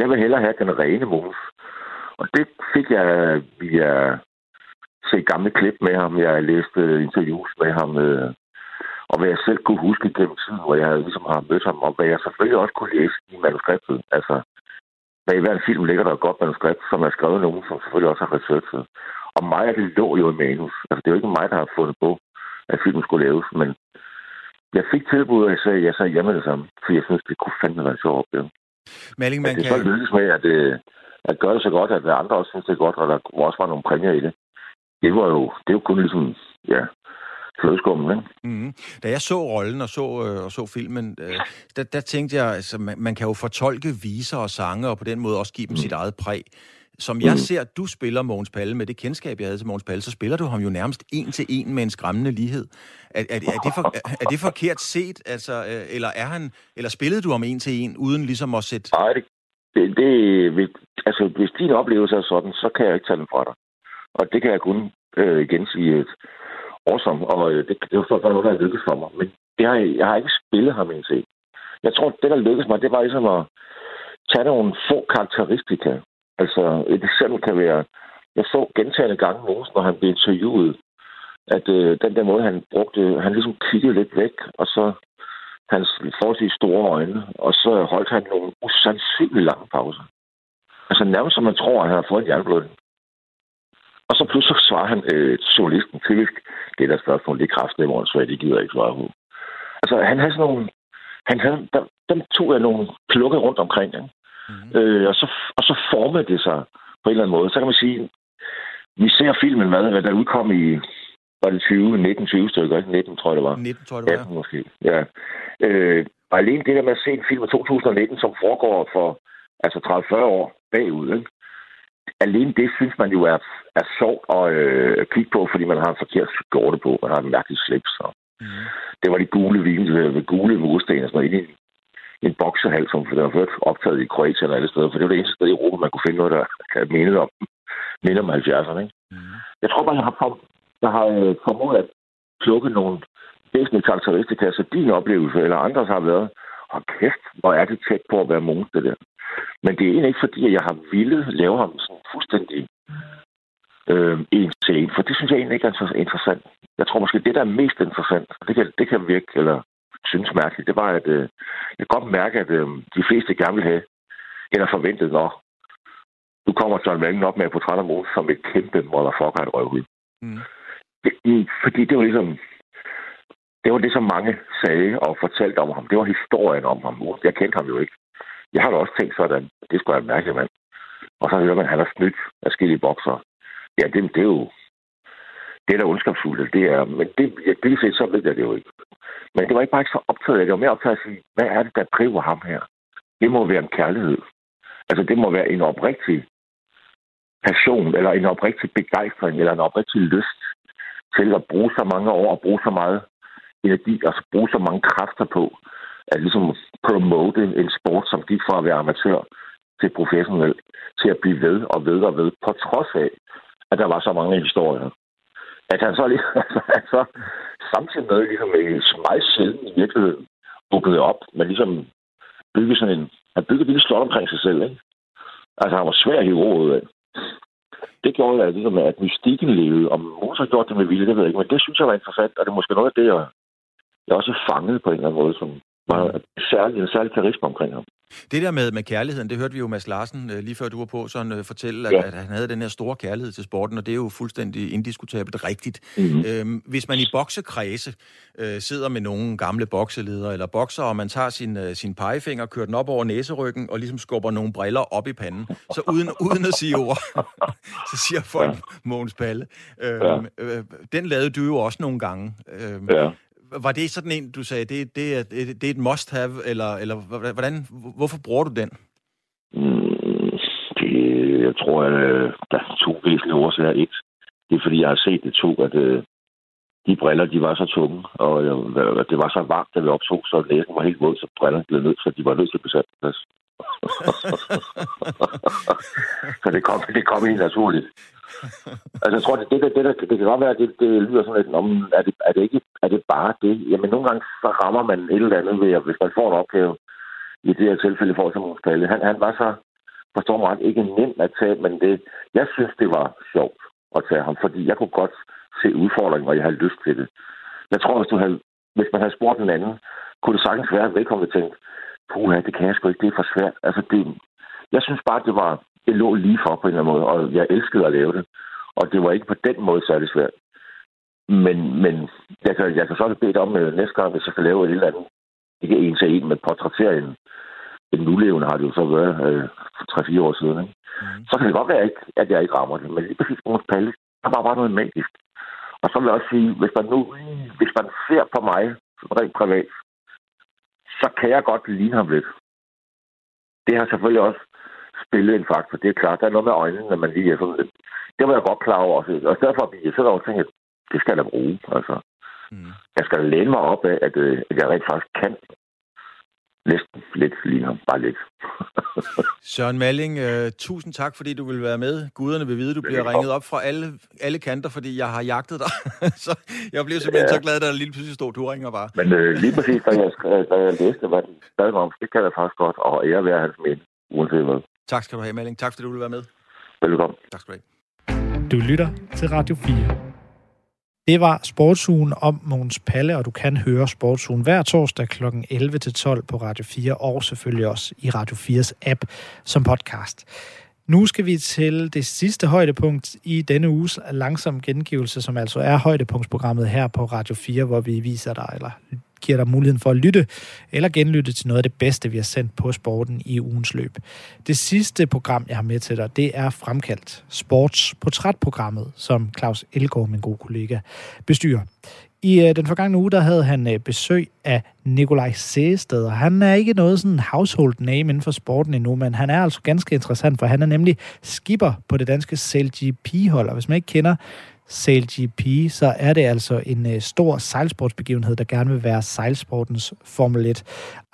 Jeg vil hellere have den rene Mogens. Og det fik jeg via se gamle klip med ham. Jeg læste interviews med ham. Øh, og hvad jeg selv kunne huske gennem tiden, hvor jeg ligesom har mødt ham, og hvad jeg selvfølgelig også kunne læse i manuskriptet. Altså, bag hver film ligger der et godt manuskript, som er skrevet nogen, som selvfølgelig også har researchet. Og mig er det lå jo i manus. Altså, det er jo ikke mig, der har fundet på, at filmen skulle laves, men jeg fik tilbud, og jeg sagde, jeg sagde hjemme det samme, for jeg synes, det kunne fandme være en sjov opgave. Malling, man det kan... så lykkes med, at, øh, at gøre det så godt, at andre også synes, det er godt, og der også var nogle præmier i det. Det var jo, det er jo kun ligesom, ja, flødeskummen, ikke? Mm-hmm. Da jeg så rollen og så, øh, og så filmen, øh, der, der tænkte jeg, altså, man, man kan jo fortolke viser og sange, og på den måde også give dem mm. sit eget præg. Som jeg mm. ser, du spiller Mogens Palle med det kendskab, jeg havde til Mogens Palle, så spiller du ham jo nærmest en til en med en skræmmende lighed. Er, er, er, det, for, er det forkert set, altså, øh, eller er han, eller spillede du ham en til en, uden ligesom at sætte... Nej, det, det, det, altså, hvis din oplevelse er sådan, så kan jeg ikke tage den fra dig. Og det kan jeg kun øh, igen sige, at awesome, og øh, det, det var noget, der lykkedes for mig. Men det har, jeg har ikke spillet ham en set. Jeg tror, det, der lykkedes mig, det var ligesom at tage nogle få karakteristika. Altså, et eksempel kan være, jeg så gentagende gange Mogens, når han blev interviewet, at øh, den der måde, han brugte, han ligesom kiggede lidt væk, og så hans forholdsvis store øjne, og så holdt han nogle usandsynligt lange pauser. Altså nærmest som man tror, at han har fået en jernblødning. Og så pludselig svarer han øh, journalisten typisk, det der spørgsmål, det er kraftigt, hvor så det gider ikke svare på. Altså han havde sådan nogle, han havde, der, dem tog jeg nogle plukker rundt omkring, ikke? Mm-hmm. Øh, og, så, og så formede det sig på en eller anden måde. Så kan man sige, vi ser filmen, hvad, der udkom i, var det 20, 19, 20 stykker, ikke? 19 tror jeg det var. 19 tror jeg det var. 18 måske, ja. Øh, og alene det der med at se en film af 2019, som foregår for altså 30-40 år bagud, ikke? Alene det synes man jo er, er sjovt at øh, kigge på, fordi man har en forkert skjorte på, man har en mærkelig slips. Og Mm. Det var de gule vine, med gule mursten og sådan noget, inde i en boksehal, som der var optaget i Kroatien eller alle steder, for det var det eneste sted i Europa, man kunne finde noget, der kan minde om, minde om 70'erne. Ikke? Mm. Jeg tror bare, jeg har, for, jeg har øh, formået at plukke nogle væsentlige karakteristika, så din oplevelse eller andres har været, og kæft, hvor er det tæt på at være Mogens, det der. Men det er egentlig ikke fordi, at jeg har ville lave ham sådan fuldstændig øh, en til en, for det synes jeg egentlig ikke er så interessant. Jeg tror måske, det, der er mest interessant, det kan, det kan virke, eller synes mærkeligt, det var, at øh, jeg kan godt mærke, at øh, de fleste gerne vil have, eller forventet, når nu kommer John Malden op med et portræt af Mogens som et kæmpe motherfucker et røvhul. Mm. Det, fordi det var ligesom, det var det, som mange sagde og fortalte om ham. Det var historien om ham. Jeg kendte ham jo ikke. Jeg har da også tænkt sådan, det skulle jeg mærke, mand. Og så hører man, at han har snydt af skille bokser. Ja, det, det er jo... Det er da ondskabsfuldt, det er... Men det, ja, det set, så ved jeg det jo ikke. Men det var ikke bare ikke så optaget af det. Det var mere optaget af at sige, hvad er det, der driver ham her? Det må være en kærlighed. Altså, det må være en oprigtig passion, eller en oprigtig begejstring, eller en oprigtig lyst til at bruge så mange år og bruge så meget energi, og altså bruge så mange kræfter på at ligesom promote en sport, som gik fra at være amatør til professionel, til at blive ved og ved og ved, på trods af, at der var så mange historier. At han så, lige, altså, samtidig med ligesom meget sjældent i virkeligheden bukkede op, men ligesom byggede sådan en, han byggede et lille slot omkring sig selv, ikke? Altså, han var svær at hive af. Det gjorde, at, ligesom, at mystikken levede. Om Mozart gjorde det med vilje, det ved jeg ikke, men det synes jeg var interessant, og det er måske noget af det, jeg, jeg også fanget på en eller anden måde, som, var særlig, en særlig karisma omkring ham. Det der med, med kærligheden, det hørte vi jo Mads Larsen øh, lige før du var på, sådan øh, fortælle, at, ja. at han havde den her store kærlighed til sporten, og det er jo fuldstændig indiskutabelt rigtigt. Mm-hmm. Øhm, hvis man i boksekredse øh, sidder med nogle gamle bokseledere eller bokser, og man tager sin, øh, sin pegefinger, kører den op over næseryggen, og ligesom skubber nogle briller op i panden, så uden, uden at sige ord, så siger folk ja. Mogens Palle. Øhm, ja. øh, den lavede du jo også nogle gange. Øhm, ja var det sådan en, du sagde, det, det, er, det er et must-have, eller, eller hvordan, hvorfor bruger du den? Mm, det, jeg tror, at øh, der er to væsentlige årsager. Et, det er fordi, jeg har set det to, at øh, de briller, de var så tunge, og øh, det var så varmt, da vi optog, så næsen var helt våd, så brillerne blev nødt, så de var nødt til at besætte plads. så det kom, det kom helt naturligt. altså, jeg tror, det, det, det, det, det kan godt være, at det, det lyder sådan lidt, om, er det, er, det ikke, er det bare det? Jamen, nogle gange så rammer man et eller andet ved, at hvis man får en opgave, i det her tilfælde for som Palle, han, han var så, forstår mig ikke nem at tage, men det, jeg synes, det var sjovt at tage ham, fordi jeg kunne godt se udfordringen, og jeg havde lyst til det. Jeg tror, hvis, du havde, hvis man havde spurgt den anden, kunne det sagtens være, at vedkommende tænkte, puha, det kan jeg sgu ikke, det er for svært. Altså, det, jeg synes bare, det var, det lå lige for på en eller anden måde, og jeg elskede at lave det. Og det var ikke på den måde særlig svært. Men, men jeg, kan, jeg kan så have bedt om at næste gang, hvis jeg kan lave et eller andet, ikke en til en, men portrættere en, en nulevende har det jo så været øh, for 3-4 år siden. Ikke? Mm. Så kan det godt være, at, at jeg ikke rammer det, men lige præcis Måns Palle, der var bare noget magisk. Og så vil jeg også sige, hvis man nu, hvis man ser på mig rent privat, så kan jeg godt lide ham lidt. Det har selvfølgelig også spillet en faktor. Det er klart, der er noget med øjnene, når man lige er sådan lidt. Det var jeg godt klar over også. Og derfor at jeg sidder og tænker, at det skal jeg da bruge. Altså, mm. Jeg skal læne mig op af, at, øh, at jeg rent faktisk kan næsten lidt ligner, bare lidt. Søren Malling, uh, tusind tak, fordi du vil være med. Guderne vil vide, du bliver ringet op fra alle, alle kanter, fordi jeg har jagtet dig. så jeg blev simpelthen ja. så glad, at der lige pludselig stod, du ringer bare. Men uh, lige præcis, da jeg, da jeg læste, hvad den bad om, det kan jeg faktisk godt, og ære være hans mænd, uanset hvad. Tak skal du have, Malling. Tak, fordi du vil være med. Velkommen. Tak skal du have. Du lytter til Radio 4. Det var Sportsugen om Måns Palle, og du kan høre Sportsugen hver torsdag kl. 11-12 på Radio 4, og selvfølgelig også i Radio 4's app som podcast. Nu skal vi til det sidste højdepunkt i denne uges langsom gengivelse, som altså er højdepunktsprogrammet her på Radio 4, hvor vi viser dig, eller giver dig muligheden for at lytte eller genlytte til noget af det bedste, vi har sendt på sporten i ugens løb. Det sidste program, jeg har med til dig, det er Fremkaldt, sportsportrætprogrammet, som Claus Elgaard, min gode kollega, bestyrer. I øh, den forgangne uge, der havde han øh, besøg af Nikolaj Sæsted, og han er ikke noget sådan household name inden for sporten endnu, men han er altså ganske interessant, for han er nemlig skipper på det danske CLGP-hold, og hvis man ikke kender SailGP, så er det altså en øh, stor sejlsportsbegivenhed, der gerne vil være sejlsportens Formel 1.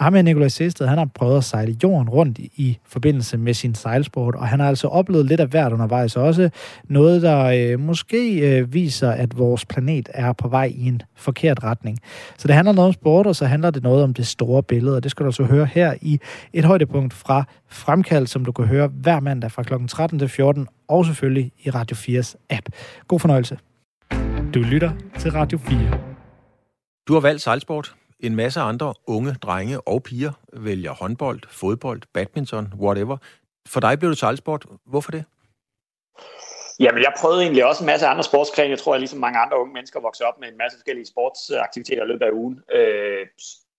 Ham her, Nikolaj Sested, han har prøvet at sejle jorden rundt i, i forbindelse med sin sejlsport, og han har altså oplevet lidt af hvert undervejs, også noget, der øh, måske øh, viser, at vores planet er på vej i en forkert retning. Så det handler noget om sport, og så handler det noget om det store billede, og det skal du altså høre her i et højdepunkt fra Fremkald, som du kan høre hver mandag fra kl. 13 til 14, og selvfølgelig i Radio 4's app. God fornøjelse. Du lytter til Radio 4. Du har valgt sejlsport. En masse andre unge drenge og piger vælger håndbold, fodbold, badminton, whatever. For dig blev det sejlsport. Hvorfor det? Jamen, jeg prøvede egentlig også en masse andre sportsgrene. Jeg tror, jeg ligesom mange andre unge mennesker voksede op med en masse forskellige sportsaktiviteter i løbet af ugen. Øh,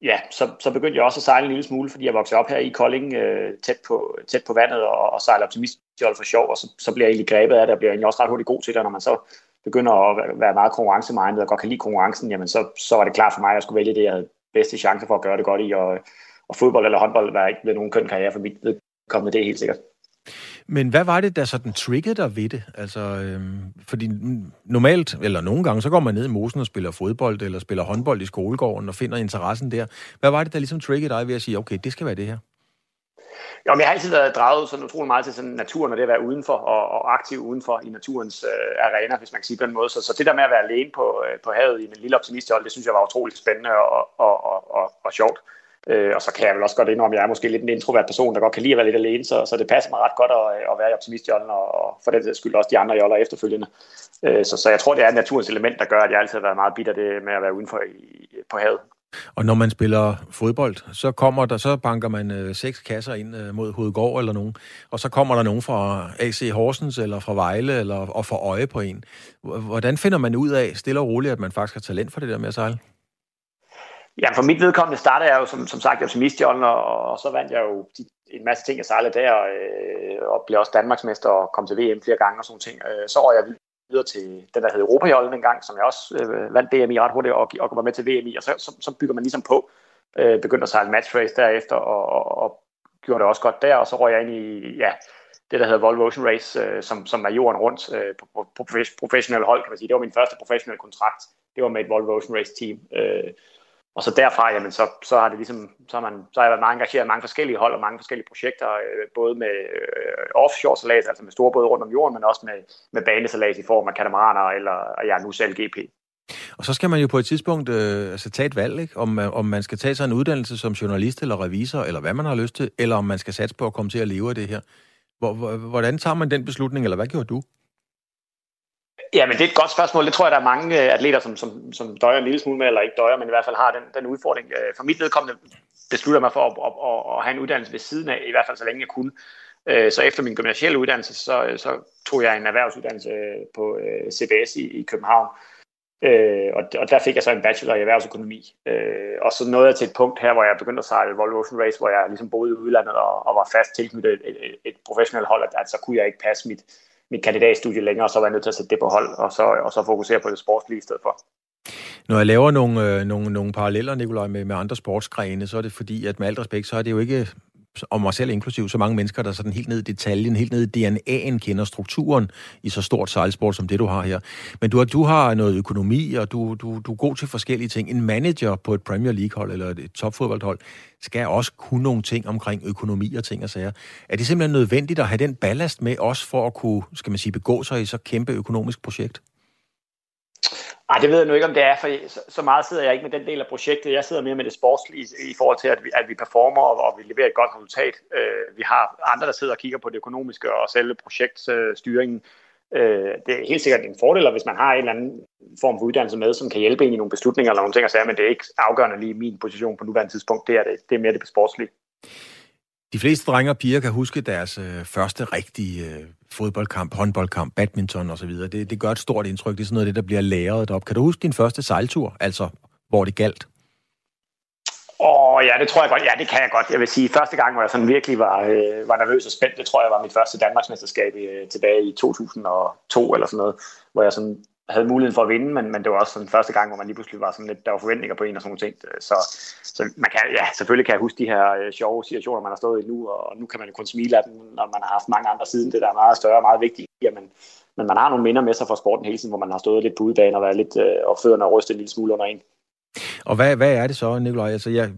ja, så, så begyndte jeg også at sejle en lille smule, fordi jeg voksede op her i Kolding, øh, tæt, på, tæt på vandet, og, og sejlede optimistjold for sjov, og så, så bliver jeg egentlig grebet af det, og bliver egentlig også ret hurtigt god til det, når man så begynder at være meget konkurrencemindet og godt kan lide konkurrencen, jamen så, så var det klart for mig, at jeg skulle vælge det, jeg havde bedste chance for at gøre det godt i, og, og fodbold eller håndbold var ikke blevet nogen køn karriere for mit vedkommende, det er helt sikkert. Men hvad var det, der sådan triggede dig ved det? Altså, øhm, fordi normalt, eller nogle gange, så går man ned i mosen og spiller fodbold, eller spiller håndbold i skolegården, og finder interessen der. Hvad var det, der ligesom triggede dig ved at sige, okay, det skal være det her? Jo, men jeg har altid været draget sådan utrolig meget til sådan naturen, og det at være udenfor og, og aktiv udenfor i naturens øh, arena, hvis man kan sige på den måde. Så, så det der med at være alene på, øh, på havet i en lille optimisthold, det synes jeg var utroligt spændende og, og, og, og, og sjovt. Øh, og så kan jeg vel også godt indrømme, at jeg er måske lidt en introvert person, der godt kan lide at være lidt alene, så, så det passer mig ret godt at, øh, at være i optimistjollen, og, og for den skyld også de andre joller efterfølgende. Øh, så, så jeg tror, det er naturens element, der gør, at jeg altid har været meget bitter det med at være udenfor i, på havet. Og når man spiller fodbold, så kommer der, så banker man øh, seks kasser ind øh, mod Hovedgård eller nogen, og så kommer der nogen fra AC Horsens eller fra Vejle eller, og får øje på en. Hvordan finder man ud af, stille og roligt, at man faktisk har talent for det der med at sejle? Ja, for mit vedkommende startede jeg jo som, som sagt optimistjollen, og, og så vandt jeg jo de, en masse ting, jeg sejlede der, øh, og blev også Danmarksmester og kom til VM flere gange og sådan ting. Øh, så var jeg videre til den, der hed Europajollen en gang, som jeg også øh, vandt DM i ret hurtigt og, og var med til VM i, og så, så, så bygger man ligesom på, øh, begyndte at sejle match race derefter, og, og, og gjorde det også godt der, og så røg jeg ind i ja, det, der hedder Volvo Ocean Race, øh, som, som er jorden rundt øh, på, på, på professionel hold, kan man sige. Det var min første professionelle kontrakt. Det var med et Volvo Ocean Race team. Øh, og så derfra, jamen, så, så har det ligesom, så har, man, så har jeg været meget engageret i mange forskellige hold og mange forskellige projekter, øh, både med øh, offshore salat, altså med store både rundt om jorden, men også med, med banesalat i form af katamaraner eller ja, nu selv GP. Og så skal man jo på et tidspunkt øh, altså tage et valg, ikke? Om, om man skal tage sig en uddannelse som journalist eller revisor, eller hvad man har lyst til, eller om man skal satse på at komme til at leve af det her. Hvordan tager man den beslutning, eller hvad gjorde du? Ja, men det er et godt spørgsmål. Det tror jeg, der er mange øh, atleter, som, som, som døjer en lille smule med, eller ikke døjer, men i hvert fald har den, den udfordring. Øh, for mit vedkommende beslutter mig for at, at, at, at have en uddannelse ved siden af, i hvert fald så længe jeg kunne. Øh, så efter min gymnasiale uddannelse, så, så tog jeg en erhvervsuddannelse på CBS i, i København. og, og der fik jeg så en bachelor i erhvervsøkonomi. og så nåede jeg til et punkt her, hvor jeg begyndte at sejle Volvo Ocean Race, hvor jeg ligesom boede i udlandet og, og var fast tilknyttet et, et, et professionelt hold, at, at så kunne jeg ikke passe mit, mit kandidatstudie længere, og så var jeg nødt til at sætte det på hold, og så, og så fokusere på det sportslige i stedet for. Når jeg laver nogle, øh, nogle, nogle paralleller, Nikolaj, med, med andre sportsgrene, så er det fordi, at med alt respekt, så er det jo ikke og mig selv inklusiv, så mange mennesker, der sådan helt ned i detaljen, helt ned i DNA'en kender strukturen i så stort sejlsport, som det du har her. Men du har, du har noget økonomi, og du, du, du er god til forskellige ting. En manager på et Premier League-hold eller et topfodboldhold skal også kunne nogle ting omkring økonomi og ting og sager. Er det simpelthen nødvendigt at have den ballast med os for at kunne, skal man sige, begå sig i så kæmpe økonomisk projekt? Ej, det ved jeg nu ikke, om det er, for så, meget sidder jeg ikke med den del af projektet. Jeg sidder mere med det sportslige i, forhold til, at vi, at vi performer, og, og vi leverer et godt resultat. Øh, vi har andre, der sidder og kigger på det økonomiske og selve projektstyringen. Øh, det er helt sikkert en fordel, hvis man har en eller anden form for uddannelse med, som kan hjælpe en i nogle beslutninger eller nogle ting, sige, men det er ikke afgørende lige min position på nuværende tidspunkt. Det er, det, det er mere det sportslige. De fleste drenge og piger kan huske deres øh, første rigtige øh, fodboldkamp, håndboldkamp, badminton osv. Det, det gør et stort indtryk. Det er sådan noget af det, der bliver læret op. Kan du huske din første sejltur, altså hvor det galt? Åh, oh, ja, det tror jeg godt. Ja, det kan jeg godt. Jeg vil sige, første gang, hvor jeg sådan virkelig var, øh, var nervøs og spændt, det tror jeg var mit første Danmarksmesterskab øh, tilbage i 2002 eller sådan noget, hvor jeg sådan havde muligheden for at vinde, men, men det var også den første gang, hvor man lige pludselig var sådan lidt, der var forventninger på en og sådan nogle ting. Så, så man kan, ja, selvfølgelig kan jeg huske de her øh, sjove situationer, man har stået i nu, og nu kan man jo kun smile af dem, når man har haft mange andre siden. Det der er meget større og meget vigtigt. Jamen, men man har nogle minder med sig fra sporten hele tiden, hvor man har stået lidt på udebane og været lidt, øh, og fødderne og rystet en lille smule under en. Og hvad, hvad er det så, Nikolaj? Altså, jeg,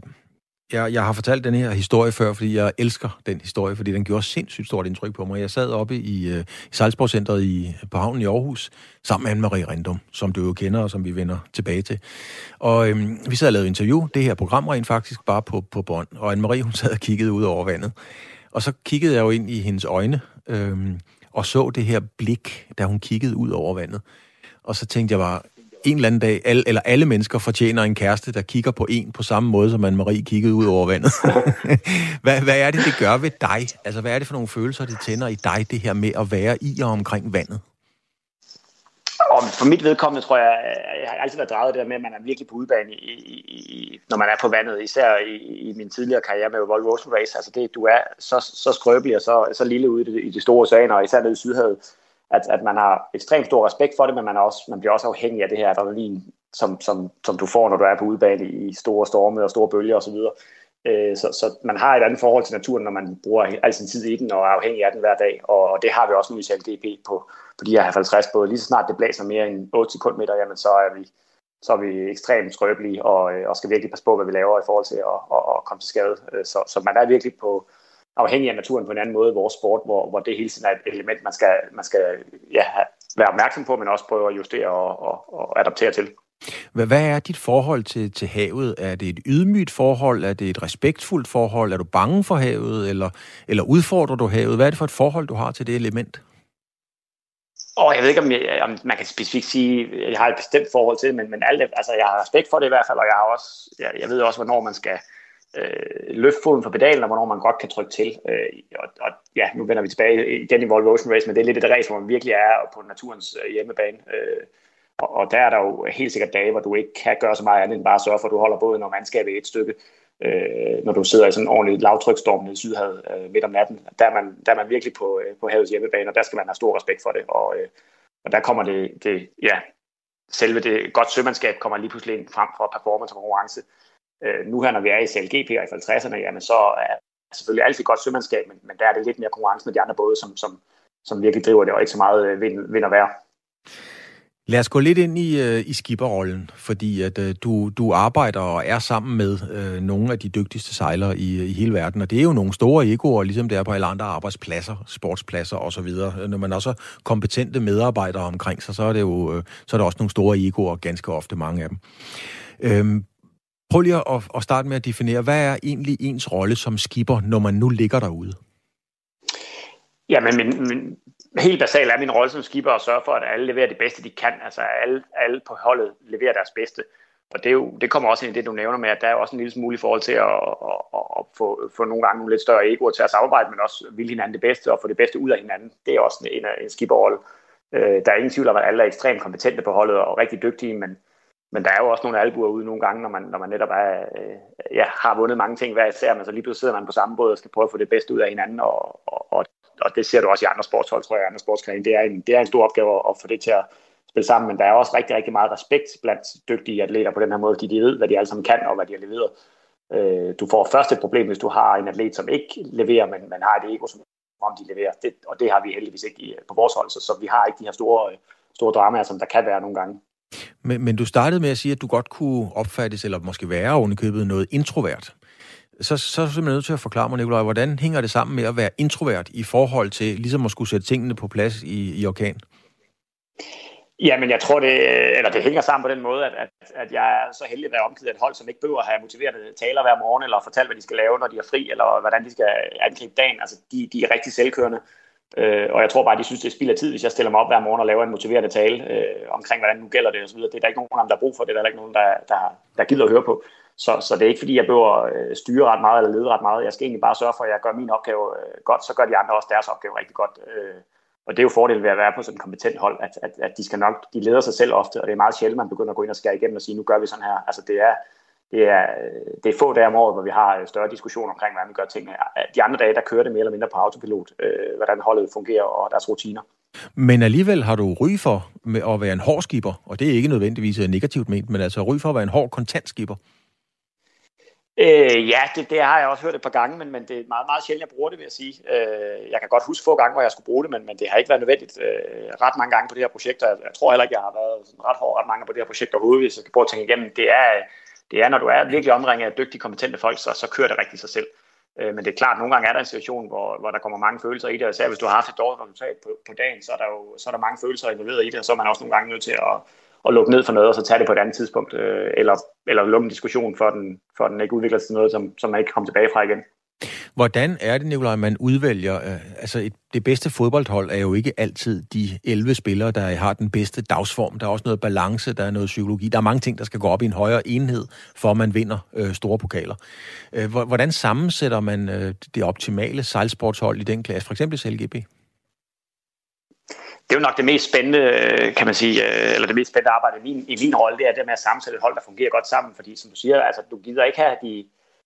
jeg, jeg har fortalt den her historie før, fordi jeg elsker den historie, fordi den gjorde sindssygt stort indtryk på mig. Jeg sad oppe i, øh, i Salzborg-centret i, på havnen i Aarhus, sammen med Anne-Marie Rindum, som du jo kender, og som vi vender tilbage til. Og øhm, vi sad og lavede interview, det her program rent faktisk bare på, på bånd, og Anne-Marie, hun sad og kiggede ud over vandet. Og så kiggede jeg jo ind i hendes øjne, øhm, og så det her blik, da hun kiggede ud over vandet. Og så tænkte jeg bare, en eller anden dag, alle, eller alle mennesker fortjener en kæreste, der kigger på en på samme måde, som Anne-Marie kiggede ud over vandet. hvad, hvad er det, det gør ved dig? Altså, hvad er det for nogle følelser, det tænder i dig, det her med at være i og omkring vandet? Og for mit vedkommende tror jeg, jeg har altid været drejet det der med, at man er virkelig på udbane, i, i, i, når man er på vandet, især i, i min tidligere karriere med Volvo Ocean Race. Altså det, du er så, så skrøbelig og så, så lille ude i de, i store oceaner, og især nede i Sydhavet at, at man har ekstremt stor respekt for det, men man, er også, man bliver også afhængig af det her adrenalin, som, som, som du får, når du er på udebane i store storme og store bølger osv. Øh, så, så man har et andet forhold til naturen, når man bruger al sin tid i den og er afhængig af den hver dag, og det har vi også nu i CLDP på, på de her 50 både. Lige så snart det blæser mere end 8 sekundmeter, jamen så er vi, så er vi ekstremt skrøbelige og, øh, og skal virkelig passe på, hvad vi laver i forhold til at, at, at komme til skade. Øh, så, så man er virkelig på, afhængig af naturen på en anden måde vores sport, hvor, hvor det hele tiden er et element, man skal, man skal ja, være opmærksom på, men også prøve at justere og, og, og adaptere til. Hvad er dit forhold til, til havet? Er det et ydmygt forhold? Er det et respektfuldt forhold? Er du bange for havet? Eller, eller udfordrer du havet? Hvad er det for et forhold, du har til det element? Og jeg ved ikke, om, jeg, om man kan specifikt sige, at jeg har et bestemt forhold til det, men, men alt, altså, jeg har respekt for det i hvert fald, og jeg, har også, jeg, jeg ved også, hvornår man skal, øh, øh, løfte foden for pedalen, og hvornår man godt kan trykke til. Øh, og, og ja, nu vender vi tilbage igen i Volvo Ocean Race, men det er lidt et race, hvor man virkelig er på naturens øh, hjemmebane. Øh, og, og der er der jo helt sikkert dage, hvor du ikke kan gøre så meget andet end bare sørge for, at du holder båden og mandskabet i et stykke. Øh, når du sidder i sådan en ordentlig lavtrykstorm i Sydhavet øh, midt om natten. Der er, man, der er man virkelig på, øh, på havets hjemmebane, og der skal man have stor respekt for det. Og, øh, og der kommer det, det, ja, selve det godt sømandskab kommer lige pludselig ind frem for performance og konkurrence. Øh, Øh, nu her, når vi er i CLGP og i 50'erne, jamen så er selvfølgelig altid godt sømandskab, men, men der er det lidt mere konkurrence med de andre både, som, som, som virkelig driver det, og ikke så meget øh, vind, vind og vejr. Lad os gå lidt ind i, øh, i skipperrollen, fordi at øh, du, du arbejder og er sammen med øh, nogle af de dygtigste sejlere i, i hele verden, og det er jo nogle store egoer, ligesom det er på alle andre arbejdspladser, sportspladser osv. Når man også har kompetente medarbejdere omkring sig, så er det jo øh, så er der også nogle store egoer, ganske ofte mange af dem. Øhm, Prøv lige at, at starte med at definere, hvad er egentlig ens rolle som skipper, når man nu ligger derude? Ja, men min, min, helt basalt er min rolle som skipper at sørge for, at alle leverer det bedste, de kan. Altså alle, alle på holdet leverer deres bedste. Og det, er jo, det kommer også ind i det, du nævner med, at der er også en lille smule i forhold til at, at, at, at få, få nogle gange nogle lidt større egoer til at samarbejde, men også vil hinanden det bedste og få det bedste ud af hinanden. Det er også en, en, en skipperrolle. Øh, der er ingen tvivl om, at alle er ekstremt kompetente på holdet og rigtig dygtige, men, men der er jo også nogle albuer ude nogle gange, når man, når man netop er, øh, ja, har vundet mange ting hver især, men så lige pludselig sidder man på samme båd og skal prøve at få det bedste ud af hinanden, og, og, og, og det ser du også i andre sportshold, tror jeg, andre sportsgrene. Det er en, det er en stor opgave at få det til at spille sammen, men der er også rigtig, rigtig meget respekt blandt dygtige atleter på den her måde, fordi de ved, hvad de alle sammen kan, og hvad de har leveret. Øh, du får først et problem, hvis du har en atlet, som ikke leverer, men man har et ego, som om de leverer. Det, og det har vi heldigvis ikke i, på vores hold, så, så vi har ikke de her store, øh, store dramaer, som der kan være nogle gange. Men, men du startede med at sige, at du godt kunne opfattes, eller måske være ovenikøbet noget introvert. Så, så er du simpelthen nødt til at forklare mig, Nikolaj, hvordan hænger det sammen med at være introvert i forhold til ligesom at skulle sætte tingene på plads i, i orkan? Ja, men jeg tror, det, eller det hænger sammen på den måde, at, at, at jeg er så heldig at være omgivet af et hold, som ikke behøver at have motiverende taler hver morgen, eller fortælle, hvad de skal lave, når de er fri, eller hvordan de skal angribe dagen. Altså, de, de er rigtig selvkørende. Øh, og jeg tror bare, de synes, det er spild af tid, hvis jeg stiller mig op hver morgen og laver en motiverende tale øh, omkring, hvordan nu gælder det osv. Det er der ikke nogen af dem, der har brug for det. Der er ikke nogen, der, der, der gider at høre på. Så, så det er ikke, fordi jeg behøver øh, styre ret meget eller lede ret meget. Jeg skal egentlig bare sørge for, at jeg gør min opgave øh, godt, så gør de andre også deres opgave rigtig godt. Øh, og det er jo fordelen ved at være på sådan et kompetent hold, at, at, at de skal nok, de leder sig selv ofte, og det er meget sjældent, man begynder at gå ind og skære igennem og sige, nu gør vi sådan her. Altså det er, det er, det er få dage om året, hvor vi har større diskussioner omkring, hvordan vi gør tingene. De andre dage, der kører det mere eller mindre på autopilot, øh, hvordan holdet fungerer og deres rutiner. Men alligevel har du ry for med at være en hård skipper, og det er ikke nødvendigvis negativt ment, men altså ry for at være en hård kontantskipper. Øh, ja, det, det har jeg også hørt et par gange, men, men det er meget, meget sjældent, jeg bruger det, vil jeg sige. Øh, jeg kan godt huske få gange, hvor jeg skulle bruge det, men, men det har ikke været nødvendigt øh, ret mange gange på det her projekt, og jeg, jeg tror heller ikke, jeg har været sådan ret hård ret mange på det her projekt overhovedet, hvis jeg skal prøve at tænke igennem. Det er, det er, når du er virkelig omringet af dygtige, kompetente folk, så, så kører det rigtig sig selv. Øh, men det er klart, at nogle gange er der en situation, hvor, hvor der kommer mange følelser i det, og især hvis du har haft et dårligt resultat på, på dagen, så er, der jo så er der mange følelser involveret i det, og så er man også nogle gange nødt til at, at lukke ned for noget, og så tage det på et andet tidspunkt, øh, eller, eller lukke en diskussion, for den, for den ikke udvikler sig til noget, som, som man ikke kommer tilbage fra igen. Hvordan er det, Nikolaj, man udvælger? Øh, altså, et, det bedste fodboldhold er jo ikke altid de 11 spillere, der har den bedste dagsform. Der er også noget balance, der er noget psykologi. Der er mange ting, der skal gå op i en højere enhed, for at man vinder øh, store pokaler. Øh, hvordan sammensætter man øh, det optimale sejlsportshold i den klasse, for eksempel CLGB? det er jo nok det mest spændende, øh, kan man sige, øh, eller det mest spændende arbejde i min, i min rolle, det er det med at sammensætte et hold, der fungerer godt sammen, fordi som du siger, altså du gider ikke have de,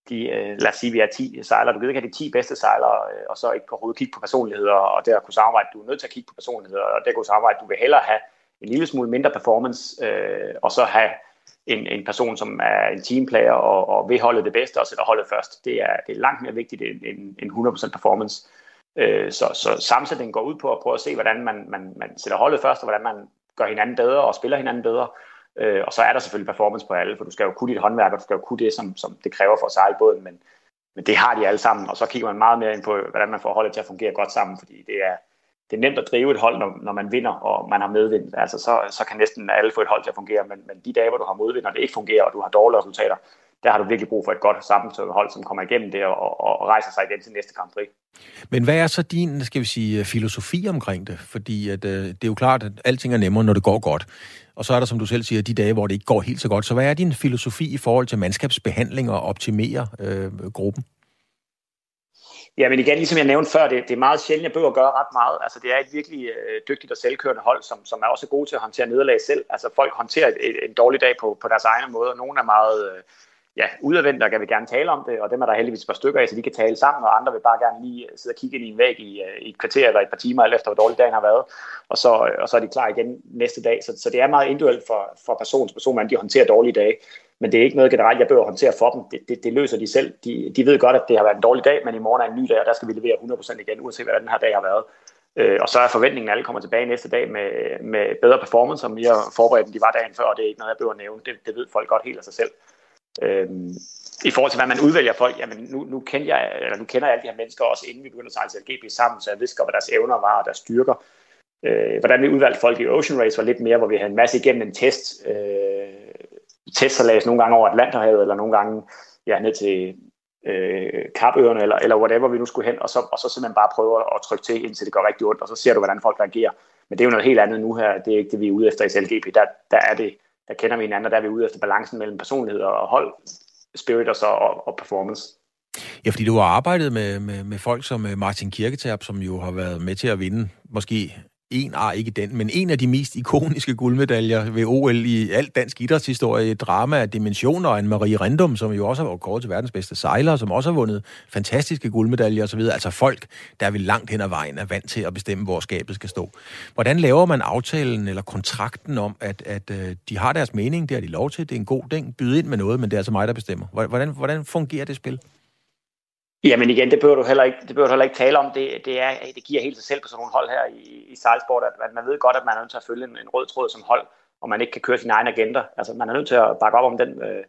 de øh, lad os sige, vi er 10 sejlere, du kan ikke have de 10 bedste sejlere, øh, og så ikke overhovedet kigge på personligheder, og der kunne samarbejde, du er nødt til at kigge på personligheder, og der kunne samarbejde, du vil hellere have en lille smule mindre performance, øh, og så have en, en person, som er en teamplayer og, og vil holde det bedste og sætter holdet først. Det er, det er langt mere vigtigt end, end, end 100% performance. Øh, så, så sammensætningen går ud på at prøve at se, hvordan man, man, man sætter holdet først, og hvordan man gør hinanden bedre og spiller hinanden bedre. Øh, og så er der selvfølgelig performance på alle, for du skal jo kunne dit håndværk, og du skal jo kunne det, som, som det kræver for at sejle båden, men, men det har de alle sammen, og så kigger man meget mere ind på, hvordan man får holdet til at fungere godt sammen, fordi det er, det er nemt at drive et hold, når, når man vinder, og man har medvind. Altså, så, så kan næsten alle få et hold til at fungere, men, men de dage, hvor du har modvind, og det ikke fungerer, og du har dårlige resultater, der har du virkelig brug for et godt sammensat hold, som kommer igennem det og, og rejser sig igen til næste kamp. Men hvad er så din, skal vi sige, filosofi omkring det? Fordi at, øh, det er jo klart, at alting er nemmere, når det går godt. Og så er der, som du selv siger, de dage, hvor det ikke går helt så godt. Så hvad er din filosofi i forhold til mandskabsbehandling og optimere øh, gruppen? Ja, men igen, ligesom jeg nævnte før, det, det er meget sjældent, jeg behøver at gøre ret meget. Altså, det er et virkelig øh, dygtigt og selvkørende hold, som, som er også gode til at håndtere nederlag selv. Altså, folk håndterer et, et, en dårlig dag på, på deres egne måde, og nogle er meget... Øh, ja, udadvendt, der vil gerne tale om det, og dem er der heldigvis et par stykker af, så de kan tale sammen, og andre vil bare gerne lige øh, sidde og kigge ind i en væg i, øh, i et kvarter eller et par timer, alt efter hvor dårlig dagen har været, og så, øh, og så er de klar igen næste dag. Så, så det er meget individuelt for, for person til person, hvordan de håndterer dårlige dage. Men det er ikke noget generelt, jeg bør håndtere for dem. Det, det, det løser de selv. De, de ved godt, at det har været en dårlig dag, men i morgen er en ny dag, og der skal vi levere 100% igen, uanset hvad den her dag har været. Øh, og så er forventningen, at alle kommer tilbage næste dag med, med bedre performance, og mere forberedt, end de var dagen før, og det er ikke noget, jeg bør nævne. Det, det ved folk godt helt af sig selv. Øhm, I forhold til, hvad man udvælger folk, jamen nu, nu, kender jeg, eller nu kender jeg alle de her mennesker også, inden vi begynder at sejle til LGP sammen, så jeg vidste godt, hvad deres evner var og deres styrker. Øh, hvordan vi udvalgte folk i Ocean Race var lidt mere, hvor vi havde en masse igennem en test. Øh, testsalas nogle gange over Atlanterhavet, eller nogle gange ja, ned til øh, Kapøerne, eller, eller whatever vi nu skulle hen, og så, og så simpelthen bare prøve at trykke til, indtil det går rigtig ondt, og så ser du, hvordan folk reagerer. Men det er jo noget helt andet nu her, det er ikke det, vi er ude efter i LGP. Der, der er det der kender vi hinanden, og der er vi ude efter balancen mellem personlighed og hold, spirit og, så, og, og performance. Ja, fordi du har arbejdet med, med, med folk som øh, Martin Kirketab, som jo har været med til at vinde måske en, ah, ikke den, men en af de mest ikoniske guldmedaljer ved OL i alt dansk idrætshistorie, et drama af dimensioner, en Marie Rendum, som jo også har været til verdens bedste sejler, som også har vundet fantastiske guldmedaljer osv., altså folk, der vil langt hen ad vejen er vant til at bestemme, hvor skabet skal stå. Hvordan laver man aftalen eller kontrakten om, at, at øh, de har deres mening, det har de lov til, det er en god ting, byde ind med noget, men det er altså mig, der bestemmer. Hvordan, hvordan fungerer det spil? Jamen igen, det behøver du heller ikke, det behøver du heller ikke tale om. Det, det, er, det giver helt sig selv på sådan nogle hold her i, i Salzburg, at, at man ved godt, at man er nødt til at følge en, en rød tråd som hold, og man ikke kan køre sin egen agenda. Altså man er nødt til at bakke op om den, øh,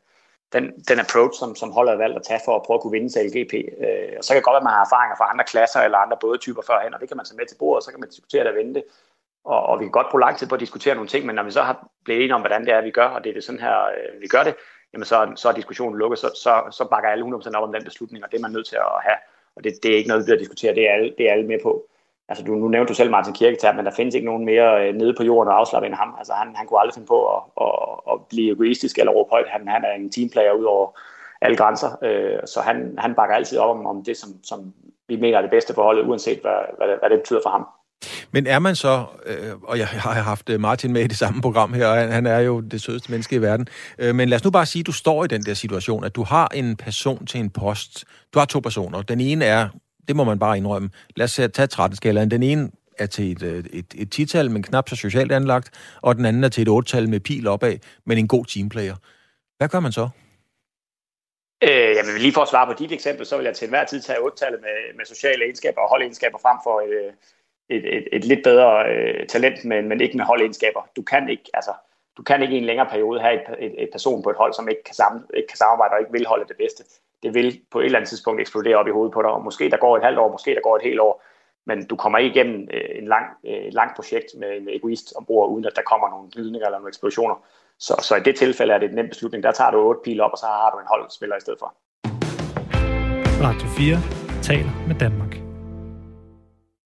den, den approach, som, som holdet har valgt at tage for at prøve at kunne vinde til LGP. Øh, og så kan det godt være, at man har erfaringer fra andre klasser eller andre bådetyper førhen, og det kan man tage med til bordet, og så kan man diskutere det og vinde det. Og, og vi kan godt bruge lang tid på at diskutere nogle ting, men når vi så har blevet enige om, hvordan det er, vi gør, og det er det sådan her, øh, vi gør det, jamen så, så er diskussionen lukket, så, så, så bakker alle 100% op om den beslutning, og det er man nødt til at have. Og det, det er ikke noget, vi bliver diskuteret, det er alle, det er alle med på. Altså, du, nu nævnte du selv Martin Kirketær, men der findes ikke nogen mere øh, nede på jorden og afslappe end ham. Altså, han, han kunne aldrig finde på at, at, at blive egoistisk eller råbe højt. Han, han er en teamplayer ud over alle grænser, øh, så han, han bakker altid op om, om det, som, som vi mener er det bedste for holdet, uanset hvad, hvad, hvad det betyder for ham. Men er man så, øh, og jeg har haft øh, Martin med i det samme program her, og han, han er jo det sødeste menneske i verden, øh, men lad os nu bare sige, at du står i den der situation, at du har en person til en post. Du har to personer. Den ene er, det må man bare indrømme, lad os tage 13-skalaen. Den ene er til et, et, et, et tital, men knap så socialt anlagt, og den anden er til et 8-tal med pil opad, men en god teamplayer. Hvad gør man så? Øh, jeg vil lige for at svare på dit eksempel, så vil jeg til enhver tid tage 8-tallet med, med sociale egenskaber og holdegenskaber frem for et, et, et, et lidt bedre øh, talent, men, men ikke med holdegenskaber. Du kan ikke, altså, du kan ikke i en længere periode have et, et, et person på et hold, som ikke kan, sammen, ikke kan samarbejde og ikke vil holde det bedste. Det vil på et eller andet tidspunkt eksplodere op i hovedet på dig, og måske der går et halvt år, måske der går et helt år, men du kommer ikke igennem øh, en lang, øh, et langt projekt med en egoist ombord, uden at der kommer nogle glidninger eller nogle eksplosioner. Så, så i det tilfælde er det en nem beslutning. Der tager du otte pile op, og så har du en holdspiller i stedet for. Radio 4 taler med Danmark.